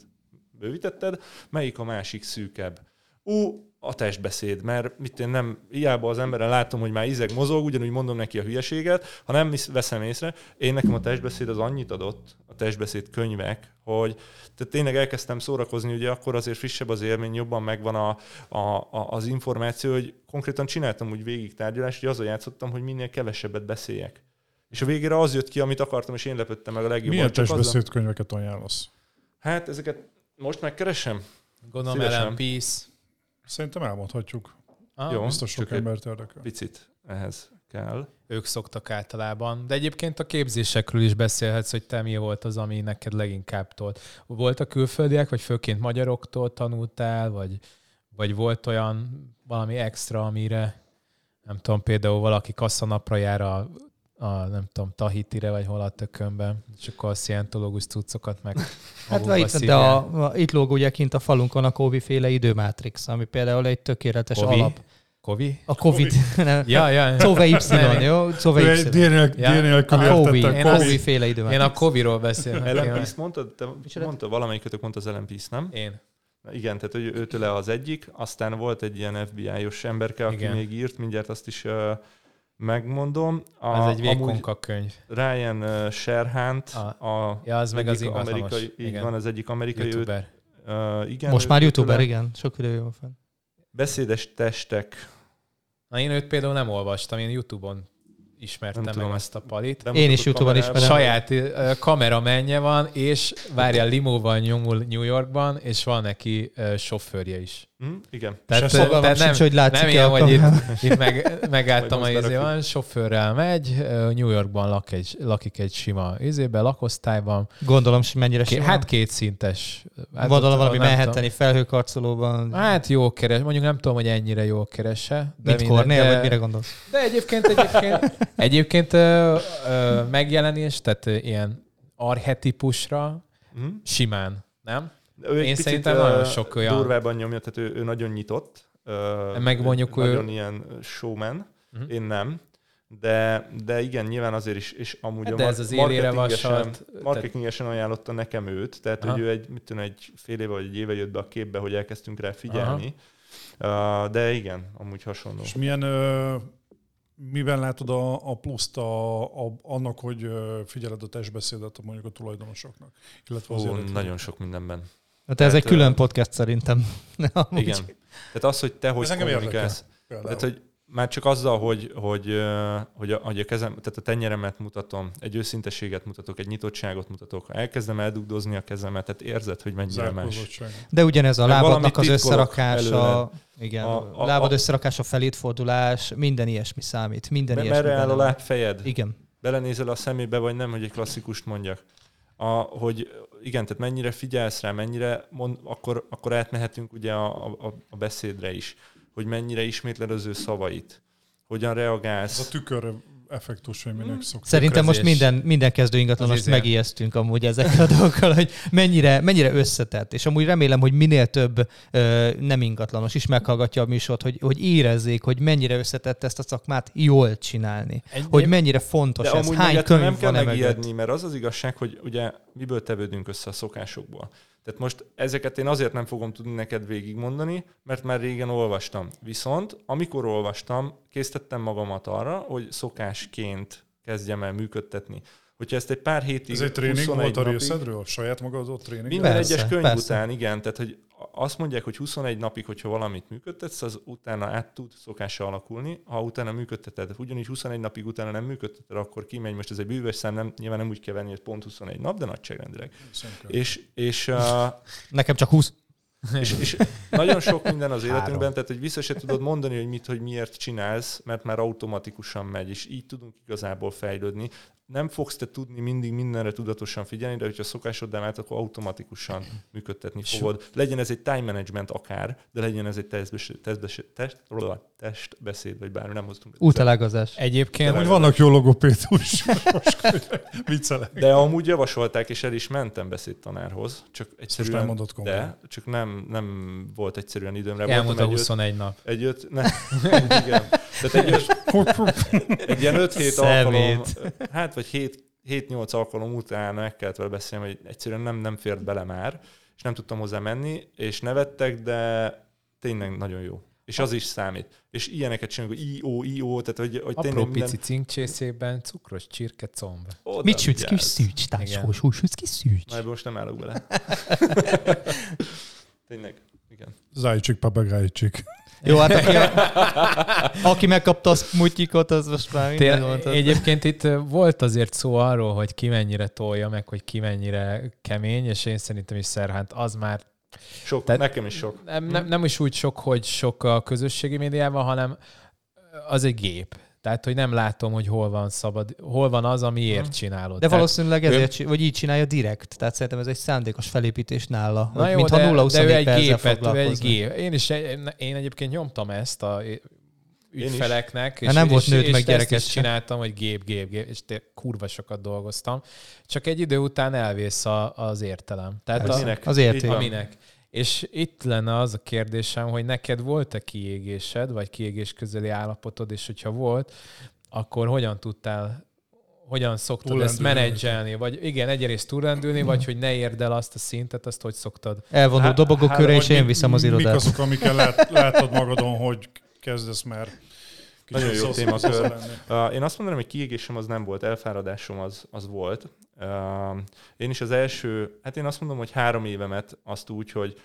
bővítetted, melyik a másik szűkebb. Ú, a testbeszéd, mert mit én nem, hiába az emberen látom, hogy már izeg mozog, ugyanúgy mondom neki a hülyeséget, ha nem veszem észre, én nekem a testbeszéd az annyit adott, a testbeszéd könyvek, hogy tehát tényleg elkezdtem szórakozni, ugye akkor azért frissebb az élmény, jobban megvan a, a, a, az információ, hogy konkrétan csináltam úgy végig tárgyalást, hogy azon játszottam, hogy minél kevesebbet beszéljek. És a végére az jött ki, amit akartam, és én lepődtem meg a legjobban. Milyen testbeszéd könyveket ajánlasz? Hát ezeket most megkeresem. Gondolom Ellen Peace. Szerintem elmondhatjuk. Ah, Jó, biztos sok embert érdekel. Picit ehhez kell. Ők szoktak általában. De egyébként a képzésekről is beszélhetsz, hogy te mi volt az, ami neked leginkább tolt. Volt a külföldiek, vagy főként magyaroktól tanultál, vagy, vagy volt olyan valami extra, amire nem tudom, például valaki kasszanapra jár a a, nem tudom, Tahitire, vagy hol a tökönben, és akkor a szientológus cuccokat meg Hát vagy itt, de a, a, itt lóg ugye kint a falunkon a Kovi féle időmátrix, ami például egy tökéletes Kovi? alap. Kovi? A Covid. Nem. Ja, ja. Cove Y, jó? Cove Y. D A Kovi. A Kovi féle időmátrix. Én a Koviról beszélek. Ellen Peace mondtad? Te mondta, valamelyikőtök mondta az Ellen Peace, nem? Én. Igen, tehát hogy őtőle az egyik, aztán volt egy ilyen FBI-os emberke, aki Igen. még írt, mindjárt azt is uh, megmondom. A, Ez egy végkonka könyv. Ryan uh, Sherhant, a, a, ja, az meg az amerikai, így Igen. van, az egyik amerikai, YouTuber. Uh, igen, Most ő- már youtuber, tőle igen. Sok idő van fenn. Beszédes testek. Na én őt például nem olvastam, én Youtube-on ismertem Nem meg tudom, ezt a palit. Én is YouTube-on ismerem. Saját ö, kameramenje van, és várjál, limóval nyomul New Yorkban, és van neki sofőrje is. Hm? Igen. Tehát, fogalmam tehát sincs, hogy látszik-e nem ilyen, hogy itt, itt meg, megálltam a izé van, sofőrrel megy, New Yorkban lak egy, lakik egy sima izébe, lakosztályban. Gondolom, hogy mennyire sima. hát kétszintes. Hát Gondolom ott- valami nem. Manhattani felhőkarcolóban. Hát jó keres, mondjuk nem tudom, hogy ennyire jól keresse. De Mint minden- Kornél, de- vagy mire gondolsz? De egyébként, egyébként, egyébként ö, ö, megjelenés, tehát ö, ilyen arhetipusra Hm? simán, nem? Ő egy Én picit, szerintem ö, nagyon sok olyan- Durvában nyomja, tehát ő, ő nagyon nyitott. ö, Meg mondjuk ő- Nagyon ilyen showman. Mhm. Én nem. De, de igen, nyilván azért is, és amúgy Hát a de ez az marketingesen- vasalt, Marketingesen ajánlotta nekem őt, tehát Aha. hogy ő egy, mit tudom, egy fél éve vagy egy éve jött be a képbe, hogy elkezdtünk rá figyelni. Uh, de igen, amúgy hasonló. És milyen, ö, miben látod a, a pluszt a, a, annak, hogy figyeled a testbeszédet a mondjuk a tulajdonosoknak? Illetve az életüknek? nagyon sok mindenben. Hát ez Tehát, egy külön podcast szerintem. Amúgy. Igen. Tehát az, hogy te hogy Ez engem kommunikálsz. Tehát, hogy már csak azzal, hogy, hogy, hogy, a, hogy a kezem, tehát a tenyeremet mutatom, egy őszinteséget mutatok, egy nyitottságot mutatok. Ha elkezdem eldugdozni a kezemet, tehát érzed, hogy mennyire más. De ugyanez a lábadnak az összerakása, előled. igen, A- a, a- lábad összerakása, felétfordulás, minden ilyesmi számít. Minden Me- ilyesmi Merre áll a lábfejed? Igen. Belenézel a szemébe, vagy nem, hogy egy klasszikust mondjak. A, hogy igen, tehát mennyire figyelsz rá, mennyire mond, akkor, akkor átmehetünk ugye a, a, a beszédre is, hogy mennyire ismétled az ő szavait, hogyan Ez a reagálsz. tükör effektus, hogy minek szoktuk. Szerintem most minden, minden kezdő ingatlanost izé. megijesztünk amúgy ezekkel a dolgokkal, hogy mennyire, mennyire összetett. És amúgy remélem, hogy minél több ö, nem ingatlanos is meghallgatja a műsort, hogy, hogy érezzék, hogy mennyire összetett ezt a szakmát jól csinálni. Egy, Hogy mennyire fontos De ez, amúgy hány ettől könyv nem kell megijedni, mert az az igazság, hogy ugye miből tevődünk össze a szokásokból. Tehát most ezeket én azért nem fogom tudni neked végigmondani, mert már régen olvastam. Viszont amikor olvastam, készítettem magamat arra, hogy szokásként kezdjem el működtetni. Hogyha ezt egy pár hétig, Ez egy tréning 21 volt a részedről? Saját magadot tréning? Minden Persze, egyes könyv persze. után, igen. Tehát, hogy azt mondják, hogy 21 napig, hogyha valamit működtetsz, az utána át tud szokása alakulni. Ha utána működteted, ugyanígy 21 napig utána nem működteted, akkor kimegy. Most ez egy bűvös szám, nem, nyilván nem úgy kell venni, hogy pont 21 nap, de nagyságrendileg. Szerintem. És, és, uh, Nekem csak 20. és, és nagyon sok minden az Három. életünkben, tehát hogy vissza se tudod mondani, hogy mit, hogy miért csinálsz, mert már automatikusan megy, és így tudunk igazából fejlődni. Nem fogsz te tudni mindig mindenre tudatosan figyelni, de hogyha szokásoddá vált, akkor automatikusan működtetni fogod. Legyen ez egy time management akár, de legyen ez egy testbeszéd, testbeszéd, test, testbeszéd vagy bármi, nem hoztunk. Útelágazás. Egyébként Hogy vannak jó logopédus. Most viccelek. De amúgy javasolták, és el is mentem beszédtanárhoz, csak Most egyszerűen, nem mondott komolyan. de csak nem, nem volt egyszerűen időmre. elmúlt Voltam a egy öt- 21 nap. Egy öt, ne, igen. Tehát egy, öt, egy ilyen 5-7 alkalom, hát vagy 7-8 alkalom után meg kellett vele beszélni, hogy egyszerűen nem, nem fért bele már, és nem tudtam hozzá menni, és nevettek, de tényleg nagyon jó. És az is számít. És ilyeneket csinálunk, hogy IO, IO, tehát hogy, hogy Apró pici cinkcsészében cukros csirke comb. oda Mit sütsz ki szűcs, társós, hús, sütsz ki szűcs. Na, ebből most nem állok bele. tényleg, igen. Zajcsik, papagájcsik. Jó, hát aki, a, aki megkapta a smutyikot, az most már minden mondta. egyébként itt volt azért szó arról, hogy ki mennyire tolja, meg hogy ki mennyire kemény, és én szerintem is Szerhánt az már Sok, Tehát- nekem is sok. nem, nem, nem is úgy sok, hogy sok a közösségi médiában, hanem az egy gép. Tehát, hogy nem látom, hogy hol van szabad, hol van az, amiért csinálod. De Tehát- valószínűleg ezért, csi- vagy így csinálja direkt. Tehát szerintem ez egy szándékos felépítés nála. Na jó, mintha de, 0 de ő egy gépet, ő egy gép. Én is, én egyébként nyomtam ezt a ügyfeleknek, és, Hát nem volt és, nőtt és meg is gyereket se. csináltam, hogy gép, gép, gép, és tényleg kurva sokat dolgoztam. Csak egy idő után elvész a, az értelem. Tehát Ez a, minek? az érték. Így van. És itt lenne az a kérdésem, hogy neked volt-e kiégésed, vagy kiégés közeli állapotod, és hogyha volt, akkor hogyan tudtál, hogyan szoktad ezt Túllendülni. menedzselni? Vagy igen, egyrészt túlrendülni, vagy hogy ne érd el azt a szintet, azt hogy szoktad? Elvonul Há- dobogó hát, köré, és én viszem az Mik irodát. azok, amikkel lát, látod magadon, hogy kezdesz már kicsit Nagyon jó témakör. én azt mondanám, hogy kiégésem az nem volt, elfáradásom az, az volt. Én is az első, hát én azt mondom, hogy három évemet azt úgy, hogy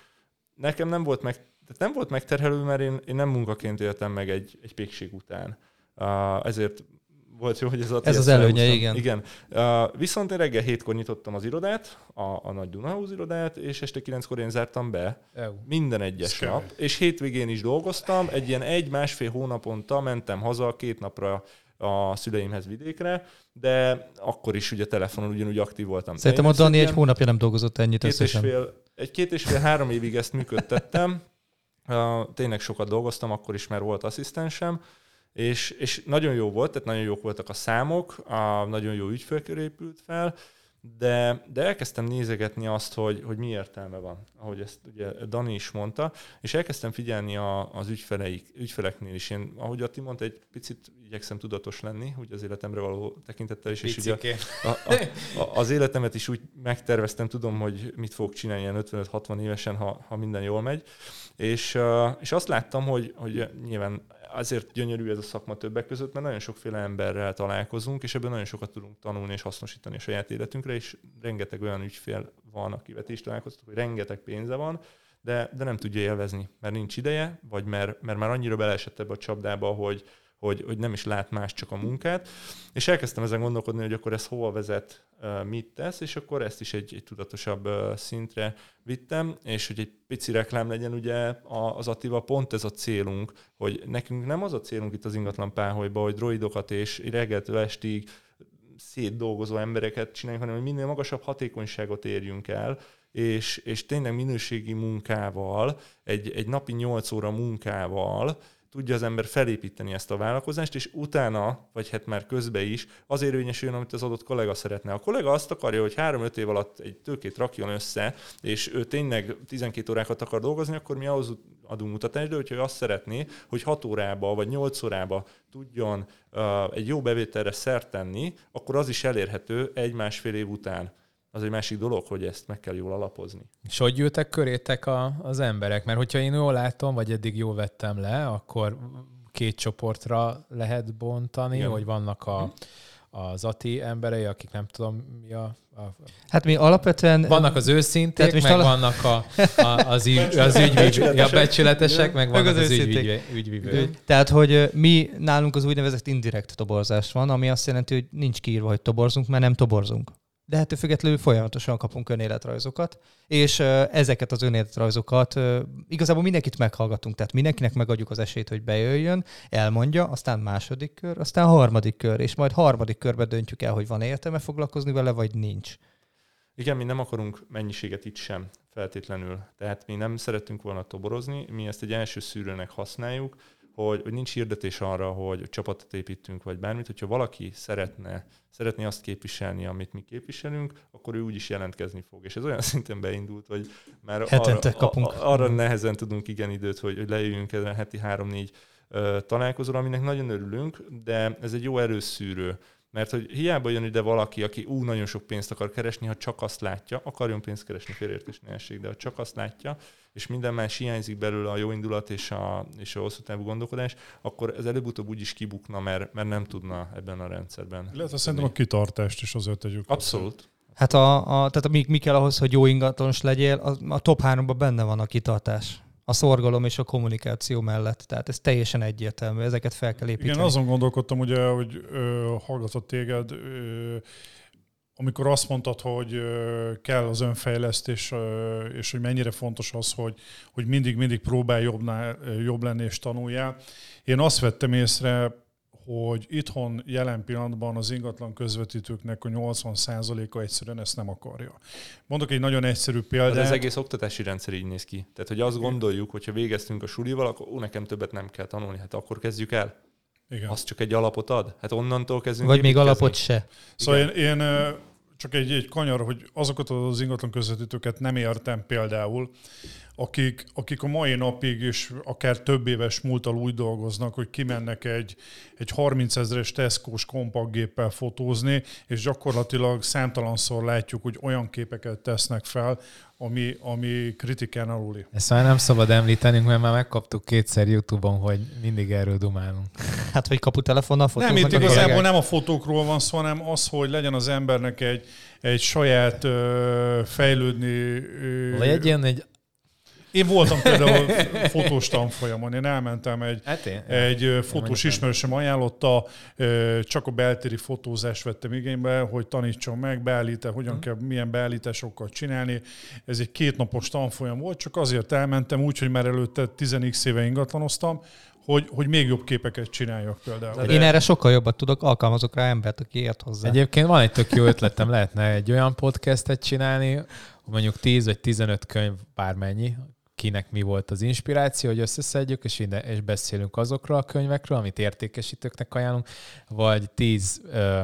nekem nem volt meg, tehát nem volt megterhelő, mert én, én nem munkaként éltem meg egy, egy pékség után. Ezért volt jó, hogy ez a Ez az előnye, igen. igen. Uh, viszont én reggel hétkor nyitottam az irodát, a, a Nagy Dunahouse irodát, és este kilenckor én zártam be Eu. minden egyes Szkej. nap, és hétvégén is dolgoztam, egy ilyen egy-másfél hónaponta mentem haza két napra a szüleimhez vidékre, de akkor is ugye telefonon ugyanúgy aktív voltam. Szerintem a Dani egy hónapja nem dolgozott ennyit két és összesen. fél, egy két és fél, három évig ezt működtettem. Tényleg sokat dolgoztam, akkor is már volt asszisztensem, és, és nagyon jó volt, tehát nagyon jók voltak a számok, a, nagyon jó ügyfélkör épült fel, de, de elkezdtem nézegetni azt, hogy, hogy mi értelme van, ahogy ezt ugye Dani is mondta, és elkezdtem figyelni a, az ügyfeleik, ügyfeleknél is. Én, ahogy a ti mondta, egy picit igyekszem tudatos lenni, úgy az életemre való tekintettel is, és ugye a, a, a, az életemet is úgy megterveztem, tudom, hogy mit fogok csinálni ilyen 55-60 évesen, ha, ha minden jól megy. És, és azt láttam, hogy, hogy nyilván azért gyönyörű ez a szakma többek között, mert nagyon sokféle emberrel találkozunk, és ebből nagyon sokat tudunk tanulni és hasznosítani a saját életünkre, és rengeteg olyan ügyfél van, akivel is találkoztok, hogy rengeteg pénze van, de, de nem tudja élvezni, mert nincs ideje, vagy mert, mert már annyira beleesett ebbe a csapdába, hogy, hogy, hogy nem is lát más, csak a munkát. És elkezdtem ezen gondolkodni, hogy akkor ez hova vezet, mit tesz, és akkor ezt is egy, egy tudatosabb szintre vittem, és hogy egy pici reklám legyen, ugye az Attiva pont ez a célunk, hogy nekünk nem az a célunk itt az ingatlan páholyba, hogy droidokat és reggeltől estig szétdolgozó embereket csináljunk, hanem hogy minél magasabb hatékonyságot érjünk el, és, és tényleg minőségi munkával, egy, egy napi 8 óra munkával tudja az ember felépíteni ezt a vállalkozást, és utána, vagy hát már közben is, az érvényesüljön, amit az adott kollega szeretne. A kollega azt akarja, hogy 3-5 év alatt egy tőkét rakjon össze, és ő tényleg 12 órákat akar dolgozni, akkor mi ahhoz adunk mutatást, de hogyha azt szeretné, hogy 6 órába vagy 8 órába tudjon uh, egy jó bevételre szert tenni, akkor az is elérhető egy-másfél év után. Az egy másik dolog, hogy ezt meg kell jól alapozni. És hogy jöttek körétek a, az emberek? Mert hogyha én jól látom, vagy eddig jól vettem le, akkor két csoportra lehet bontani, Igen. hogy vannak a, az ATI emberei, akik nem tudom mi a... a Hát mi alapvetően... vannak az őszinték, meg ala- vannak a, a, az, ügy, az ügyvívő, ja, becsületesek, meg vannak az az, az őszinték. ügyvívő, ügyvívők. Tehát, hogy mi nálunk az úgynevezett indirekt toborzás van, ami azt jelenti, hogy nincs kiírva, hogy toborzunk, mert nem toborzunk. De ettől függetlenül folyamatosan kapunk önéletrajzokat, és ezeket az önéletrajzokat igazából mindenkit meghallgatunk, tehát mindenkinek megadjuk az esélyt, hogy bejöjjön, elmondja, aztán második kör, aztán harmadik kör, és majd harmadik körbe döntjük el, hogy van értelme foglalkozni vele, vagy nincs. Igen, mi nem akarunk mennyiséget itt sem feltétlenül. Tehát mi nem szeretünk volna toborozni, mi ezt egy első szűrőnek használjuk, hogy, hogy nincs hirdetés arra, hogy csapatot építünk, vagy bármit. Hogyha valaki szeretne, szeretné azt képviselni, amit mi képviselünk, akkor ő úgyis jelentkezni fog. És ez olyan szinten beindult, hogy már Hetente arra, kapunk. A, arra nehezen tudunk igen időt, hogy, hogy lejöjjünk ezen a heti három-négy találkozóra, aminek nagyon örülünk, de ez egy jó erőszűrő. Mert hogy hiába jön ide valaki, aki ú, nagyon sok pénzt akar keresni, ha csak azt látja, akarjon pénzt keresni, félreértés ne essék, de ha csak azt látja, és minden más hiányzik belőle a jó indulat és a, és a hosszú távú gondolkodás, akkor ez előbb-utóbb úgy is kibukna, mert, mert nem tudna ebben a rendszerben. Illetve szerintem a kitartást is azért tegyük. Abszolút. Hát a, a, tehát a, mi, mi kell ahhoz, hogy jó ingatlanos legyél, a, a top háromban benne van a kitartás. A szorgalom és a kommunikáció mellett. Tehát ez teljesen egyértelmű, ezeket fel kell építeni. Igen, azon gondolkodtam, ugye, hogy ö, hallgatott téged, ö, amikor azt mondtad, hogy kell az önfejlesztés, és hogy mennyire fontos az, hogy, hogy mindig-mindig próbálj jobbnál, jobb lenni és tanuljál. Én azt vettem észre, hogy itthon jelen pillanatban az ingatlan közvetítőknek a 80%-a egyszerűen ezt nem akarja. Mondok egy nagyon egyszerű De példát. az egész oktatási rendszer így néz ki. Tehát, hogy azt gondoljuk, hogy ha végeztünk a sulival, akkor ó, nekem többet nem kell tanulni. Hát akkor kezdjük el. Igen. Az csak egy alapot ad? Hát onnantól kezdünk Vagy még alapot se. Szóval én, én csak egy, egy kanyar, hogy azokat az ingatlan közvetítőket nem értem például, akik, akik a mai napig is akár több éves múltal úgy dolgoznak, hogy kimennek egy, egy 30 ezeres Tesco-s kompaktgéppel fotózni, és gyakorlatilag számtalanszor látjuk, hogy olyan képeket tesznek fel, ami, ami kritikán aluli. Ezt már nem szabad említenünk, mert már megkaptuk kétszer YouTube-on, hogy mindig erről dumálunk. Hát, hogy kaputelefonnal Nem, fotóznak itt a igazából kollégák. nem a fotókról van szó, hanem az, hogy legyen az embernek egy, egy saját ö, fejlődni. Ö, Legyen egy... Én voltam például fotós tanfolyamon, én elmentem egy, Hát én, egy fotós ismerősöm ajánlotta, csak a beltéri fotózást vettem igénybe, hogy tanítson meg, beállít hogyan kell, milyen beállításokat csinálni. Ez egy kétnapos tanfolyam volt, csak azért elmentem úgy, hogy már előtte 10 éve ingatlanoztam, hogy, hogy még jobb képeket csináljak például. Én erre sokkal jobbat tudok, alkalmazok rá embert, aki ért hozzá. Egyébként van egy tök jó ötletem, lehetne egy olyan podcastet csinálni, mondjuk 10 vagy 15 könyv, bármennyi, kinek mi volt az inspiráció, hogy összeszedjük, és, ide, és beszélünk azokról a könyvekről, amit értékesítőknek ajánlunk, vagy 10 ö,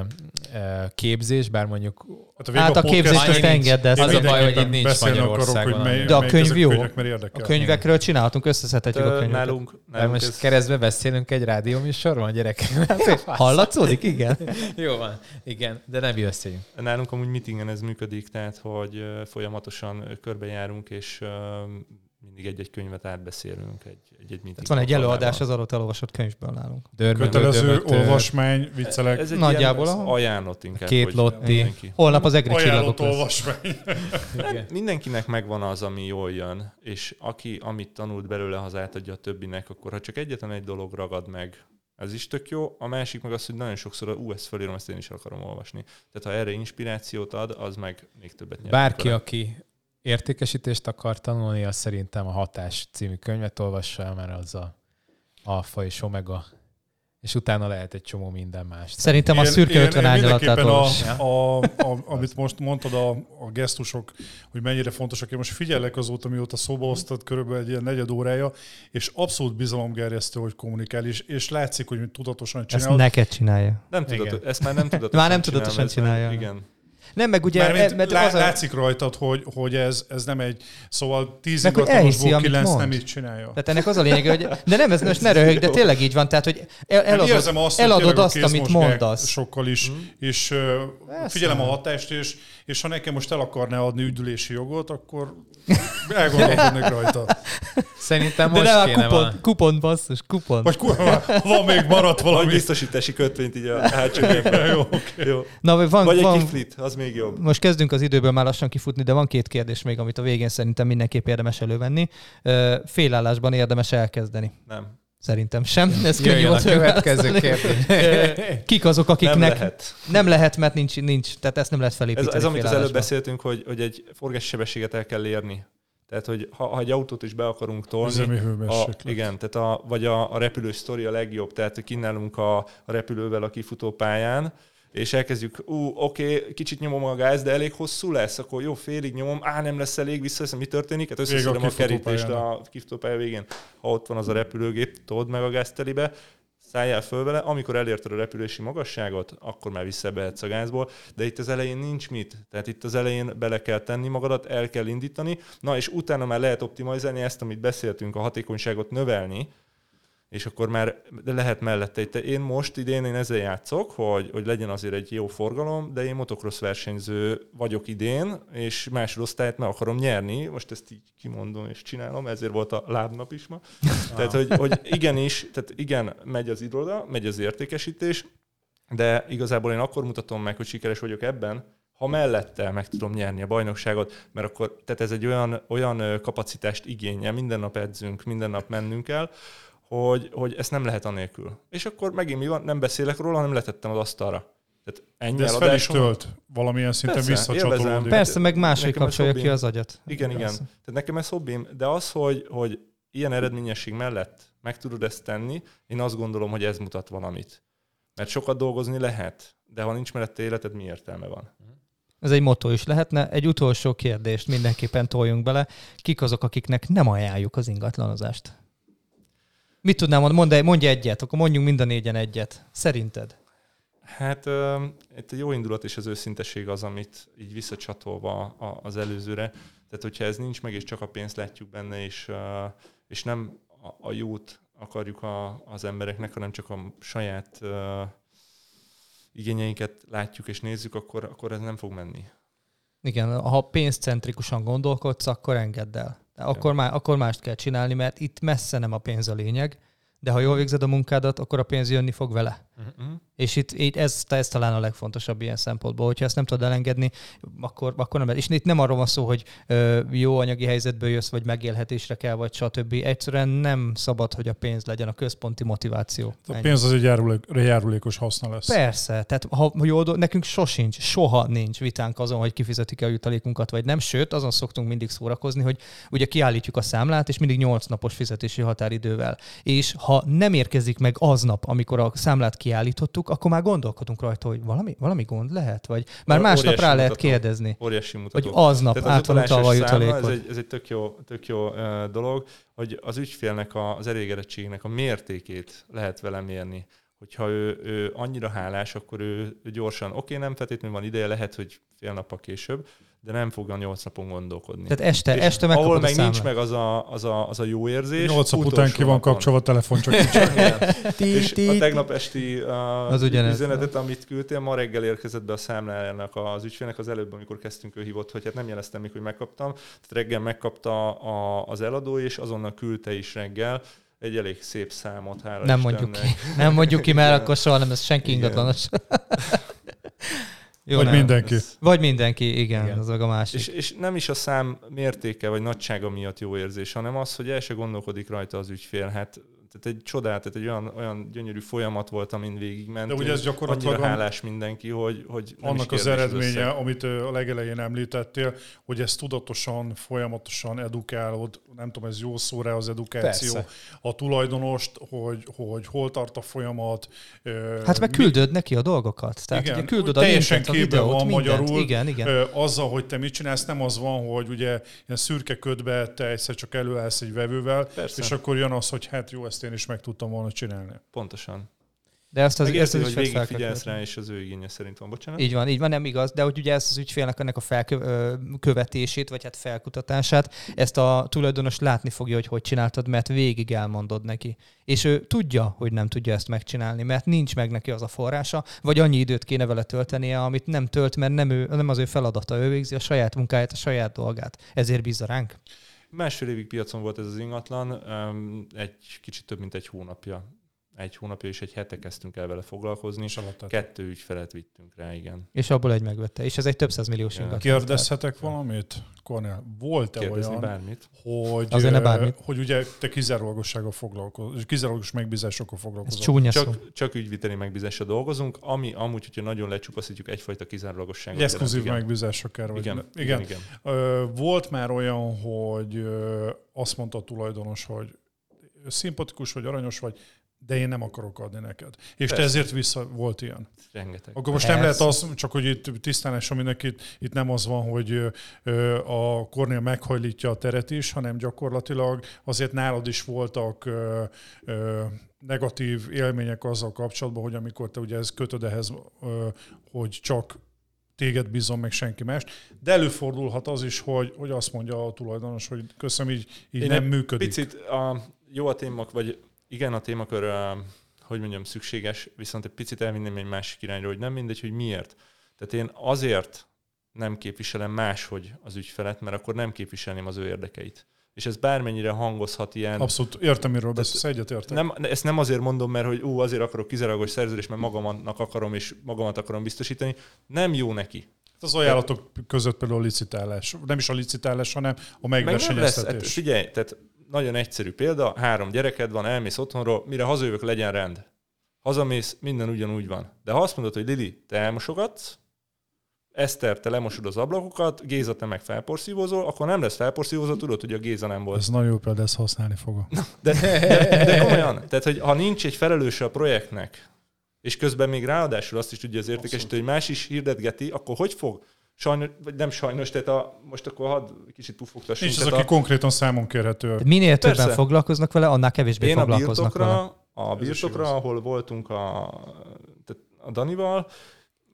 ö, képzés, bár mondjuk Hát, Hát a képzést Annyi most nincs. engedd, de Az a baj, hogy itt nincs Magyarországon, Akarok, mely, De a könyv jó. könyvek, a könyvekről csinálhatunk, összeszedhetjük a könyveket. Nálunk, nálunk most ez, keresztbe beszélünk egy rádióműsorban, gyerekek. Hallatszódik? Igen. Jó van, igen, de nem beszéljünk. nálunk amúgy meetingen ez működik, tehát hogy folyamatosan körbejárunk, és mindig egy-egy könyvet átbeszélünk egy, egy-egy meeting. Tehát van egy előadás az adott elolvasott könyvben nálunk. Dörmögő, Kötelező dömögtő, olvasmány, viccelek. Ez egy Nagyjából ilyen, ez a- ajánlott inkább. Két lotti. mindenki. Holnap az egri csillagok olvasmány. igen. Mindenkinek megvan az, ami jól jön, és aki, amit tanult belőle, az átadja a többinek, akkor ha csak egyetlen egy dolog ragad meg, ez is tök jó. A másik meg az, hogy nagyon sokszor, ú, ezt felírom, ezt én is akarom olvasni. Tehát ha erre inspirációt ad, az meg még többet nyer. Bárki, aki értékesítést akar tanulni, az szerintem a Hatás című könyvet olvassa el, mert az a alfa és omega, és utána lehet egy csomó minden más. Szerintem a Én- szürke én- 50 én árnyalatát a, a, a, amit most mondtad, a, a gesztusok, hogy mennyire fontosak. Én most figyelek azóta, mióta szóba hoztad, körülbelül egy ilyen negyed órája, és abszolút bizalomgerjesztő, hogy kommunikál, és, és látszik, hogy tudatosan Ezt csinálod. neked csinálja. Nem tudatos, ezt már nem tudatosan Már nem tudatosan már- csinálja. Igen. Nem, meg ugye, Mármint mert lá, az a, látszik rajtad, hogy, hogy ez, ez nem egy, szóval tíz ingatlanosból kilenc mond. nem így csinálja. tehát ennek az a lényeg, hogy de nem, ez most ne röhög, de tényleg így van, tehát, hogy el, Én eladod, érzem azt, hogy eladod azt, amit mondasz. Sokkal is, Mhm. és Persze. figyelem a hatást, és, és ha nekem most el akarná adni üdülési jogot, akkor elgondolkodnék rajta. Szerintem De most nem a kéne kupon, van. kupon, basszus, kupon. Vagy kurva, van még maradt Vagy valami. biztosítási kötvényt így a hátsó. Jó, Jó. Na, vagy van, Vagy egy van, kiflit, az még jobb. most kezdünk az időből már lassan kifutni, de van két kérdés még, amit a végén szerintem mindenképp érdemes elővenni. Félállásban érdemes elkezdeni. Nem. Szerintem sem. Ez könnyű Jöjjön a volt következő kérdés. Kik azok, akiknek Nem lehet. nem lehet, mert nincs, nincs, tehát ezt nem lehet Ez, felépíteni ez amit az előbb beszéltünk, hogy, hogy egy forgási sebességet el kell érni. Tehát, hogy ha, ha egy autót is be akarunk tolni, a, igen, tehát a, vagy a, a repülős sztori a legjobb, tehát hogy kinnálunk a, a repülővel a kifutó pályán, és elkezdjük, ú, oké, kicsit nyomom a gáz, de elég hosszú lesz, akkor jó, félig nyomom, á, nem lesz elég, visszaveszem, mi történik? Hát összeszedem a, a kerítést a kifutópálya végén. Ha ott van az a repülőgép, told meg a gáztelibe, szálljál föl vele, amikor elérted a repülési magasságot, akkor már visszabehetsz a gázból, de itt az elején nincs mit. Tehát itt az elején bele kell tenni magadat, el kell indítani, na és utána már lehet optimalizálni ezt, amit beszéltünk, a hatékonyságot növelni, és akkor már lehet mellette. Itt én most idén én ezzel játszok, hogy, hogy legyen azért egy jó forgalom, de én motocross versenyző vagyok idén, és másodosztályt meg akarom nyerni. Most ezt így kimondom és csinálom, ezért volt a lábnap is ma. Tehát, hogy, hogy igenis, tehát igen, megy az iroda, megy az értékesítés, de igazából én akkor mutatom meg, hogy sikeres vagyok ebben, ha mellette meg tudom nyerni a bajnokságot, mert akkor, tehát ez egy olyan, olyan kapacitást igényel, minden nap edzünk, minden nap mennünk kell, hogy, hogy ezt nem lehet anélkül. És akkor megint mi van, nem beszélek róla, hanem letettem az asztalra. Tehát ennyi De ez fel is tölt. Valamilyen szinten visszacsatolódik. Persze, meg ez kapcsolja ki az agyat. Igen, igen. Persze. Tehát nekem ez hobbim, de az, hogy, hogy ilyen eredményesség mellett meg tudod ezt tenni, én azt gondolom, hogy ez mutat valamit. Mert sokat dolgozni lehet, de ha nincs mellette életed, mi értelme van? Ez egy motto is lehetne. Egy utolsó kérdést mindenképpen toljunk bele. Kik azok, akiknek nem ajánljuk az ingatlanozást? Mit tudnám mondani? Mondj, mondj egyet, akkor mondjunk mind a négyen egyet. Szerinted? Hát uh, itt a jó indulat és az őszintesség az, amit így visszacsatolva az előzőre. Tehát, hogyha ez nincs meg, és csak a pénzt látjuk benne, és, és nem a, jót akarjuk az embereknek, hanem csak a saját igényeinket látjuk és nézzük, akkor, akkor ez nem fog menni. Igen, ha pénzcentrikusan gondolkodsz, akkor engedd el. Akkor, má, akkor mást kell csinálni, mert itt messze nem a pénz a lényeg, de ha jól végzed a munkádat, akkor a pénz jönni fog vele. Uh-huh. És itt, itt ez, ez talán a legfontosabb ilyen szempontból, hogyha ezt nem tudod elengedni, akkor, akkor nem. És itt nem arról van szó, hogy ö, jó anyagi helyzetből jössz, vagy megélhetésre kell, vagy stb. Egyszerűen nem szabad, hogy a pénz legyen a központi motiváció. A Ennyi. pénz az egy járulék, járulékos haszna lesz. Persze, tehát ha do- nekünk sosincs, soha nincs vitánk azon, hogy kifizetik-e a jutalékunkat, vagy nem, sőt, azon szoktunk mindig szórakozni, hogy ugye kiállítjuk a számlát, és mindig 8 napos fizetési határidővel. És ha nem érkezik meg aznap, amikor a számlát kiállítottuk, akkor már gondolkodunk rajta, hogy valami, valami gond lehet, vagy már Ó- másnap rá lehet mutató. kérdezni, Óriási hogy mutató. aznap Tehát át van utalva a jutalékot. Ez egy, ez egy tök jó, tök jó uh, dolog, hogy az ügyfélnek a, az elégedettségnek a mértékét lehet vele mérni. Hogyha ő, ő annyira hálás, akkor ő, ő gyorsan, oké, nem feltétlenül van ideje, lehet, hogy fél nappal később, de nem fog a nyolc napon gondolkodni. Tehát este, És este ahol meg nincs számlát. meg az a, az a, az a jó érzés. Nyolc nap után ki van kapcsolva a telefon, csak nincs. És a tegnap esti Az üzenetet, amit küldtél, ma reggel érkezett be a számlájának az ügyfélnek az előbb, amikor kezdtünk, ő hívott, hogy hát nem jeleztem még, hogy megkaptam. Tehát reggel megkapta a, az eladó, és azonnal küldte is reggel egy elég szép számot. Hála Nem Istennek. mondjuk ki. Nem mondjuk ki, mert Igen. akkor soha nem ez senki ingatlanos. Jó, Vagy nem. mindenki. Ez- Vagy mindenki, igen, Igen. az meg a másik. És, és nem is a szám mértéke vagy nagysága miatt jó érzés, hanem az, hogy el se gondolkodik rajta az ügyfél. Hát tehát egy csodát, tehát egy olyan, olyan gyönyörű folyamat volt, amin végigmentünk. De ugye ez gyakorlatilag Annyira hálás mindenki, hogy, hogy nem Annak is az eredménye, összeg. amit a legelején említettél, hogy ezt tudatosan, folyamatosan edukálod, nem tudom, ez jó szó rá az edukáció, Persze. a tulajdonost, hogy, hogy hol tart a folyamat. Hát meg mi- küldöd neki a dolgokat. Tehát Igen, ugye küldöd a teljesen linket, a képben videót, van mindent. magyarul. Igen, igen. Azzal, hogy te mit csinálsz, nem az van, hogy ugye ilyen szürke ködbe te egyszer csak előállsz egy vevővel, Persze. és akkor jön az, hogy hát jó, ezt én is meg tudtam volna csinálni. Pontosan. De ezt az, Meg ezt az hogy végigfigyelsz rá, és az ő igénye szerint van. Bocsánat? Így van, így van, nem igaz, de hogy ugye ezt az ügyfélnek ennek a felkövetését, vagy hát felkutatását, ezt a tulajdonos látni fogja, hogy hogy csináltad, mert végig elmondod neki. És ő tudja, hogy nem tudja ezt megcsinálni, mert nincs meg neki az a forrása, vagy annyi időt kéne vele töltenie, amit nem tölt, mert nem, ő, nem az ő feladata, ő végzi a saját munkáját, a saját dolgát. Ezért bízza ránk. Másfél évig piacon volt ez az ingatlan, egy kicsit több mint egy hónapja. Egy hónapja és egy hete kezdtünk el vele foglalkozni. És Kettő ügyfelet vittünk rá, igen. És abból egy megvette. És ez egy több milliós Igen. ingatlan. Kérdezhetek valamit? Kornél, volt-e Kérdezni olyan, bármit. hogy, Azért ne bármit. hogy ugye te kizárólagossággal foglalkozol, kizárólagos megbízásokkal Ez foglalkozol. csúnya szó. Csak, csak ügyviteli megbízásra dolgozunk, ami amúgy, hogyha nagyon lecsupaszítjuk, egyfajta kizárólagosságot. Exkluzív jelent, megbízásra kell, igen. igen. Igen, igen. igen. Ö, volt már olyan, hogy ö, azt mondta a tulajdonos, hogy szimpatikus vagy, aranyos vagy, de én nem akarok adni neked. És Persze. te ezért vissza volt ilyen. Rengeteg. Akkor most nem lehet az, csak hogy itt tisztán lássam mindenkit, itt nem az van, hogy a Kornél meghajlítja a teret is, hanem gyakorlatilag azért nálad is voltak ö, ö, negatív élmények azzal kapcsolatban, hogy amikor te ugye ez kötöd ehhez, ö, hogy csak téged bízom, meg senki más. De előfordulhat az is, hogy, hogy azt mondja a tulajdonos, hogy köszönöm, így, így Én nem működik. Picit a, jó a témak, vagy igen, a témakör, hogy mondjam, szükséges, viszont egy picit elvinném egy másik irányra, hogy nem mindegy, hogy miért. Tehát én azért nem képviselem máshogy az ügyfelet, mert akkor nem képviselném az ő érdekeit. És ez bármennyire hangozhat ilyen... Abszolút értem, miről beszélsz, egyet értek. Nem, ezt nem azért mondom, mert hogy ú, azért akarok kizárólagos szerződést, mert magamnak akarom, és magamat akarom biztosítani. Nem jó neki. Az ajánlatok között például a licitálás. Nem is a licitálás, hanem a Meg nem lesz, hát megversenyeztetés. figyelj, tehát nagyon egyszerű példa, három gyereked van, elmész otthonról, mire hazajövök, legyen rend. Hazamész, minden ugyanúgy van. De ha azt mondod, hogy Lili, te elmosogatsz, Eszter, te lemosod az ablakokat, Géza, te meg felporszívózol, akkor nem lesz felporszívózó, tudod, hogy a Géza nem volt. Ez nagyon jó példa, ezt használni fogom. De, de, de komolyan, tehát, hogy ha nincs egy felelőse a projektnek, és közben még ráadásul azt is tudja az értékesítő, hogy más is hirdetgeti, akkor hogy fog? Sajnos, vagy nem sajnos, tehát a, most akkor hadd kicsit pufogtassunk. És az, aki konkrétan számon kérhető. Minél többen Persze. foglalkoznak vele, annál kevésbé Én a foglalkoznak vele. birtokra, a Ez is birtokra, ahol voltunk a, tehát a Danival,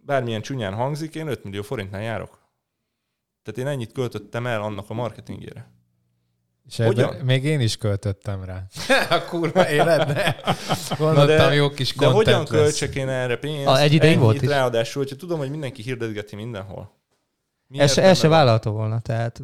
bármilyen csúnyán hangzik, én 5 millió forintnál járok. Tehát én ennyit költöttem el annak a marketingére. És ebbe, Hogyan? még én is költöttem rá. a kurva életbe. Na Gondoltam, jó kis De hogyan lesz. költsek én erre pénzt? A, egy ideig volt is. Ráadásul, hogyha tudom, hogy mindenki hirdetgeti mindenhol. Mi el értelme se vállalta volna, tehát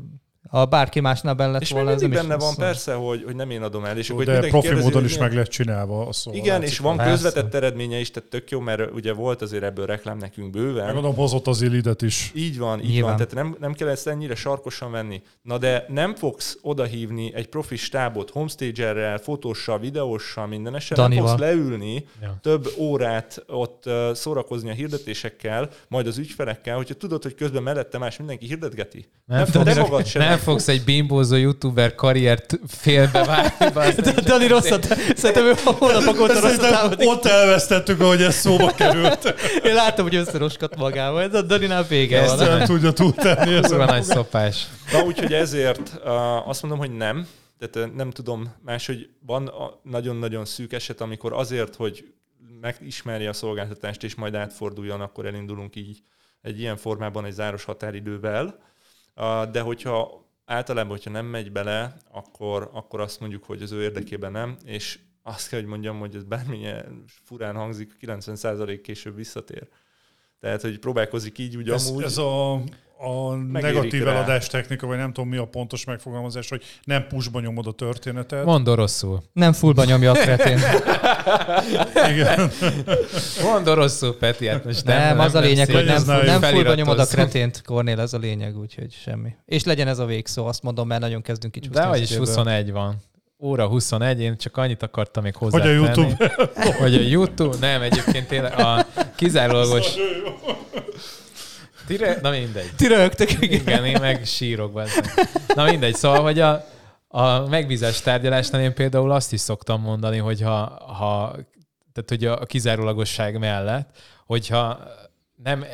ha bárki másnál benne lett És volna, ez nem is benne van, szól. persze, hogy, hogy nem én adom el. És akkor De profi kérdezi, módon is meg lett csinálva a szó. Igen, és van Persze. közvetett eredménye is, tehát tök jó, mert ugye volt azért ebből reklám nekünk bőven. Megmondom, hozott az illidet is. Így van, így Nyilván. van. Tehát nem, nem kell ezt ennyire sarkosan venni. Na de nem fogsz odahívni egy profi stábot homestagerrel, fotóssal, videóssal, minden esetben. Nem fogsz leülni Ja. több órát ott szórakozni a hirdetésekkel, majd az ügyfelekkel, hogyha tudod, hogy közben mellette más mindenki hirdetgeti. Nem, Nem, fogsz, te magad sem. nem fogsz egy bimbózó youtuber karriert félbevágni. Dani rosszat, szerintem ő hónapok óta rosszat ott elvesztettük, ahogy ez szóba került. Én láttam, hogy összeroskat magával. Ez a Daninál vége Ezt van. nem tudja túltenni. Ez Kurva nagy szopás. Na, úgyhogy ezért uh, azt mondom, hogy nem. Tehát nem tudom máshogy van a nagyon-nagyon szűk eset, amikor azért, hogy megismerje a szolgáltatást és majd átforduljon, akkor elindulunk így egy ilyen formában egy záros határidővel. De hogyha általában, hogyha nem megy bele, akkor, akkor azt mondjuk, hogy az ő érdekében nem, és azt kell, hogy mondjam, hogy ez bármilyen furán hangzik, 90% később visszatér. Tehát, hogy próbálkozik így úgy Ez, amúgy. ez a, a negatív rá. eladás technika, vagy nem tudom mi a pontos megfogalmazás, hogy nem pushba nyomod a történetet. Mondod rosszul. Nem fullba nyomja a kretén. Igen. Mondod rosszul, Peti. Hát most Nem, nem, nem, az a lényeg, hogy nem, Legyen nem fullba nyomod a kretént, Kornél, ez a lényeg, úgyhogy semmi. És legyen ez a végszó, azt mondom, mert nagyon kezdünk kicsúszni. De az is időből. 21 van. Óra 21, én csak annyit akartam még hozzá. Hogy a YouTube. Hogy a YouTube, nem, egyébként tényleg a kizárólagos... Tire, na mindegy. Ti rögtök, igen. Igen, én meg sírok benne. Na mindegy, szóval, hogy a, a megbízás tárgyalásnál én például azt is szoktam mondani, hogy ha, ha tehát hogy a kizárólagosság mellett, hogyha nem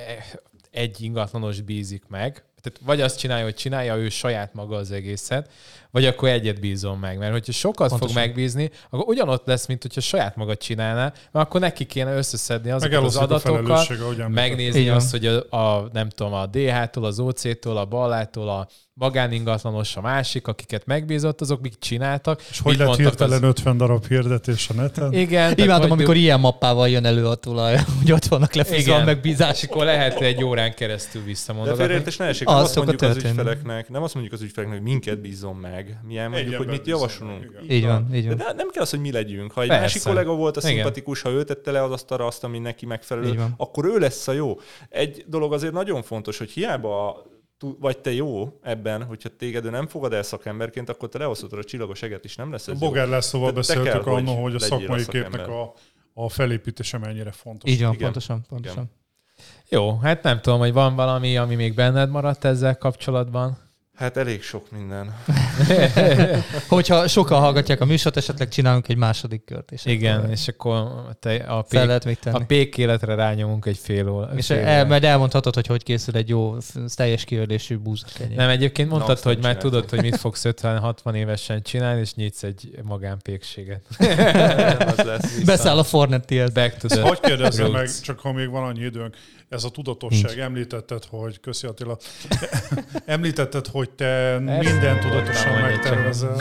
egy ingatlanos bízik meg, tehát vagy azt csinálja, hogy csinálja ő saját maga az egészet, vagy akkor egyet bízom meg. Mert hogyha sokat Pontosan. fog megbízni, akkor ugyanott lesz, mint hogyha saját magad csinálná, mert akkor neki kéne összeszedni azokat az adatokat, megnézni van. azt, hogy a, a, nem tudom, a DH-tól, az OC-től, a Ballától, a magáningatlanos, a másik, akiket megbízott, azok mit csináltak. És hogy lett hirtelen az... 50 darab hirdetés a neten? Igen. Imádom, amikor ilyen mappával jön elő a tulaj, hogy ott vannak lefűzve a Igen, megbízás. és akkor lehet egy órán keresztül De visszamondogatni. félreértés ne esik, Az nem azt mondjuk az ügyfeleknek, nem azt mondjuk az ügyfeleknek, hogy minket bízzon meg. Mi elmondjuk, Egy hogy mit javasolunk. meg. Így van, így De van. ne- nem kell az, hogy mi legyünk. Ha egy Persze. másik kollega volt a Igen. szimpatikus, ha ő tette le az asztalra azt, ami neki megfelelő, akkor ő lesz a jó. Egy dolog azért nagyon fontos, hogy hiába vagy te jó ebben, hogyha téged ő nem fogad el szakemberként, akkor te leosztod a csillagos eget is, nem lesz ez jó. Bogár Lászlóval beszéltük kell, hogy annól, hogy a a szakmai szakember. képnek a, a felépítése mennyire fontos. Így van, Igen. pontosan, pontosan. Jó, hát nem tudom, hogy van valami, ami még benned maradt ezzel kapcsolatban. Hát elég sok minden. Hogyha sokan hallgatják a műsort, esetleg csinálunk egy második kört. És Igen, akkor és akkor te a pék, lehet még tenni. a pék életre rányomunk egy fél óra. És fél el, majd elmondhatod, hogy hogy készül egy jó, teljes kiördésű búzakenyér. Nem, egyébként mondtad, hogy már tudod, hogy mit fogsz 50-60 évesen csinálni, és nyitsz egy magánpékséget. Nem. Beszáll a Fornettihez. Back to the Hogy kérdezzem meg, csak ha még van annyi időnk, ez a tudatosság, említetted, hogy, köszi Attila, említetted, hogy te mindent tudatosan megtervezel,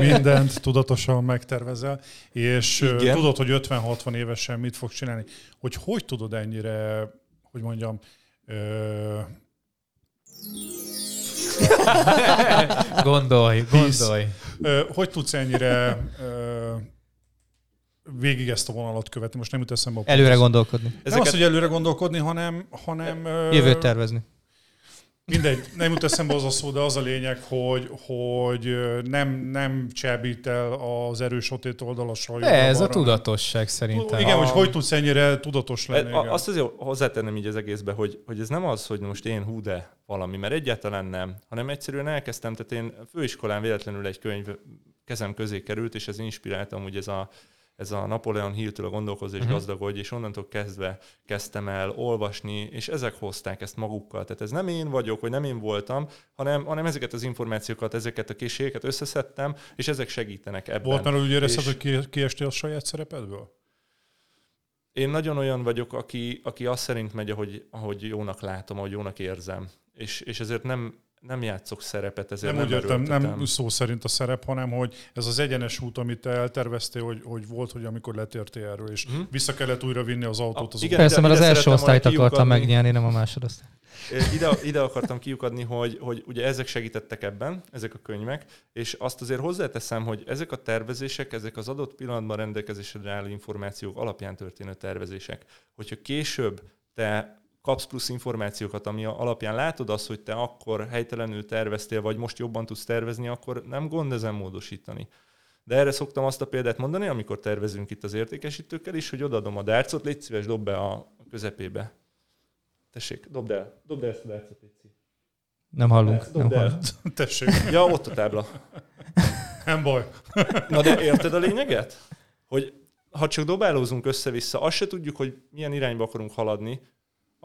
mindent tudatosan megtervezel, és Igen. tudod, hogy 50-60 évesen mit fogsz csinálni. Hogy hogy tudod ennyire, hogy mondjam, ö, Gondolj, Hisz. gondolj. ö, hogy tudsz ennyire ö, végig ezt a vonalat követni? Most nem jut eszembe a pont. Előre gondolkodni. Nem az, Ezeket hogy előre gondolkodni, hanem, hanem Jövőt tervezni. Mindegy, nem jut eszembe az a szó, de az a lényeg, hogy, hogy nem, nem csábít el az erős sötét oldalasra. De ez a jobbra-balra. tudatosság szerintem. Igen, A- hogy hogy tudsz ennyire tudatos lenni. A-. Azt azért hozzátennem így az egészbe, hogy, hogy ez nem az, hogy most én hú de valami, mert egyáltalán nem, hanem egyszerűen elkezdtem, tehát én főiskolán véletlenül egy könyv kezem közé került, és ez inspiráltam, hogy ez a, ez a Napoleon Hill-től a gondolkozz és Mhm. gazdagodj, és onnantól kezdve kezdtem el olvasni, és ezek hozták ezt magukkal. Tehát ez nem én vagyok, vagy nem én voltam, hanem, hanem ezeket az információkat, ezeket a készségeket összeszedtem, és ezek segítenek ebben. Volt már úgy érezted, És- hogy ki- kiestél a saját szerepedből? Én nagyon olyan vagyok, aki, aki azt szerint megy, ahogy, ahogy jónak látom, ahogy jónak érzem. És, és ezért nem, nem játszok szerepet, ezért Nem, nem, úgy értem, nem szó szerint a szerep, hanem hogy ez az egyenes út, amit te elterveztél, hogy, hogy volt, hogy amikor letértél erről, és Mhm. vissza kellett újra vinni az autót az igen. Persze, mert az első osztályt akartam megnyerni, nem a másodosztályt. Ide, ide akartam kiukadni, hogy, hogy ugye ezek segítettek ebben, ezek a könyvek, és azt azért hozzáteszem, hogy ezek a tervezések, ezek az adott pillanatban rendelkezésre álló információk alapján történő tervezések. Hogyha később te kapsz plusz információkat, ami alapján látod azt, hogy te akkor helytelenül terveztél, vagy most jobban tudsz tervezni, akkor nem gond ezen módosítani. De erre szoktam azt a példát mondani, amikor tervezünk itt az értékesítőkkel is, hogy odaadom a dárcot, légy szíves, dob be a közepébe. Tessék, dobd el. Dobd el ezt a dárcot, Léci. Nem hallunk. Nem Dobd el. hallunk. Tessék, Ja, ott a tábla. nem baj. Na de érted a lényeget? Hogy ha csak dobálózunk össze-vissza, azt se tudjuk, hogy milyen irányba akarunk haladni,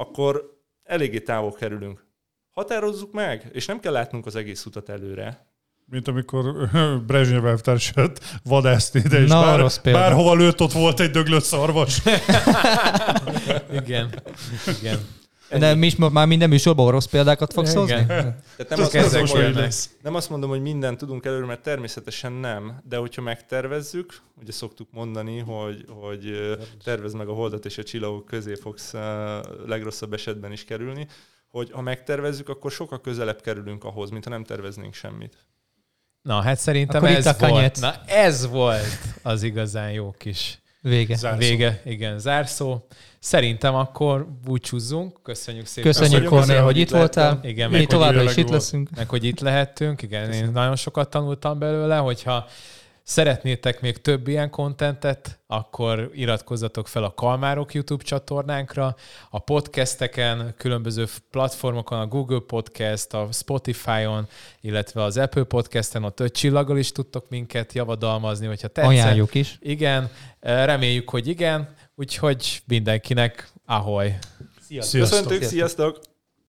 akkor eléggé távol kerülünk. Határozzuk meg, és nem kell látnunk az egész utat előre. Mint amikor Brezsnyev elvtárs jött vadászni ide, és Na, bár, rossz példa. bárhova lőtt, ott volt egy döglött szarvas. Igen. Igen. De mi is már minden műsorban orosz példákat fogsz hozni? Tehát nem, azt mondom, hogy, nem azt mondom, hogy mindent tudunk előre, mert természetesen nem, de hogyha megtervezzük, ugye szoktuk mondani, hogy, hogy tervezd meg a holdat és a csillagok közé fogsz legrosszabb esetben is kerülni, hogy ha megtervezzük, akkor sokkal közelebb kerülünk ahhoz, mint ha nem terveznénk semmit. Na, hát szerintem Akkor itt ez volt. Na, ez volt az igazán jó kis Vége. Zárszó. vége. Igen, zárszó. Szerintem akkor búcsúzzunk. Köszönjük szépen. Köszönjük, Kornél, hogy itt voltál. lehettem. Igen, Mi meg, hogy továbbra is itt leszünk. meg hogy itt lehettünk. Igen, én nagyon sokat tanultam belőle, hogyha szeretnétek még több ilyen kontentet, akkor iratkozzatok fel a Kalmárok YouTube csatornánkra, a podcasteken, különböző platformokon, a Google Podcast, a Spotify-on, illetve az Apple Podcasten, ott öt csillaggal is tudtok minket javadalmazni, hogyha tetszett. Ajánljuk is. Igen, reméljük, hogy igen, úgyhogy mindenkinek ahoy! Sziasztok. Köszöntök, sziasztok!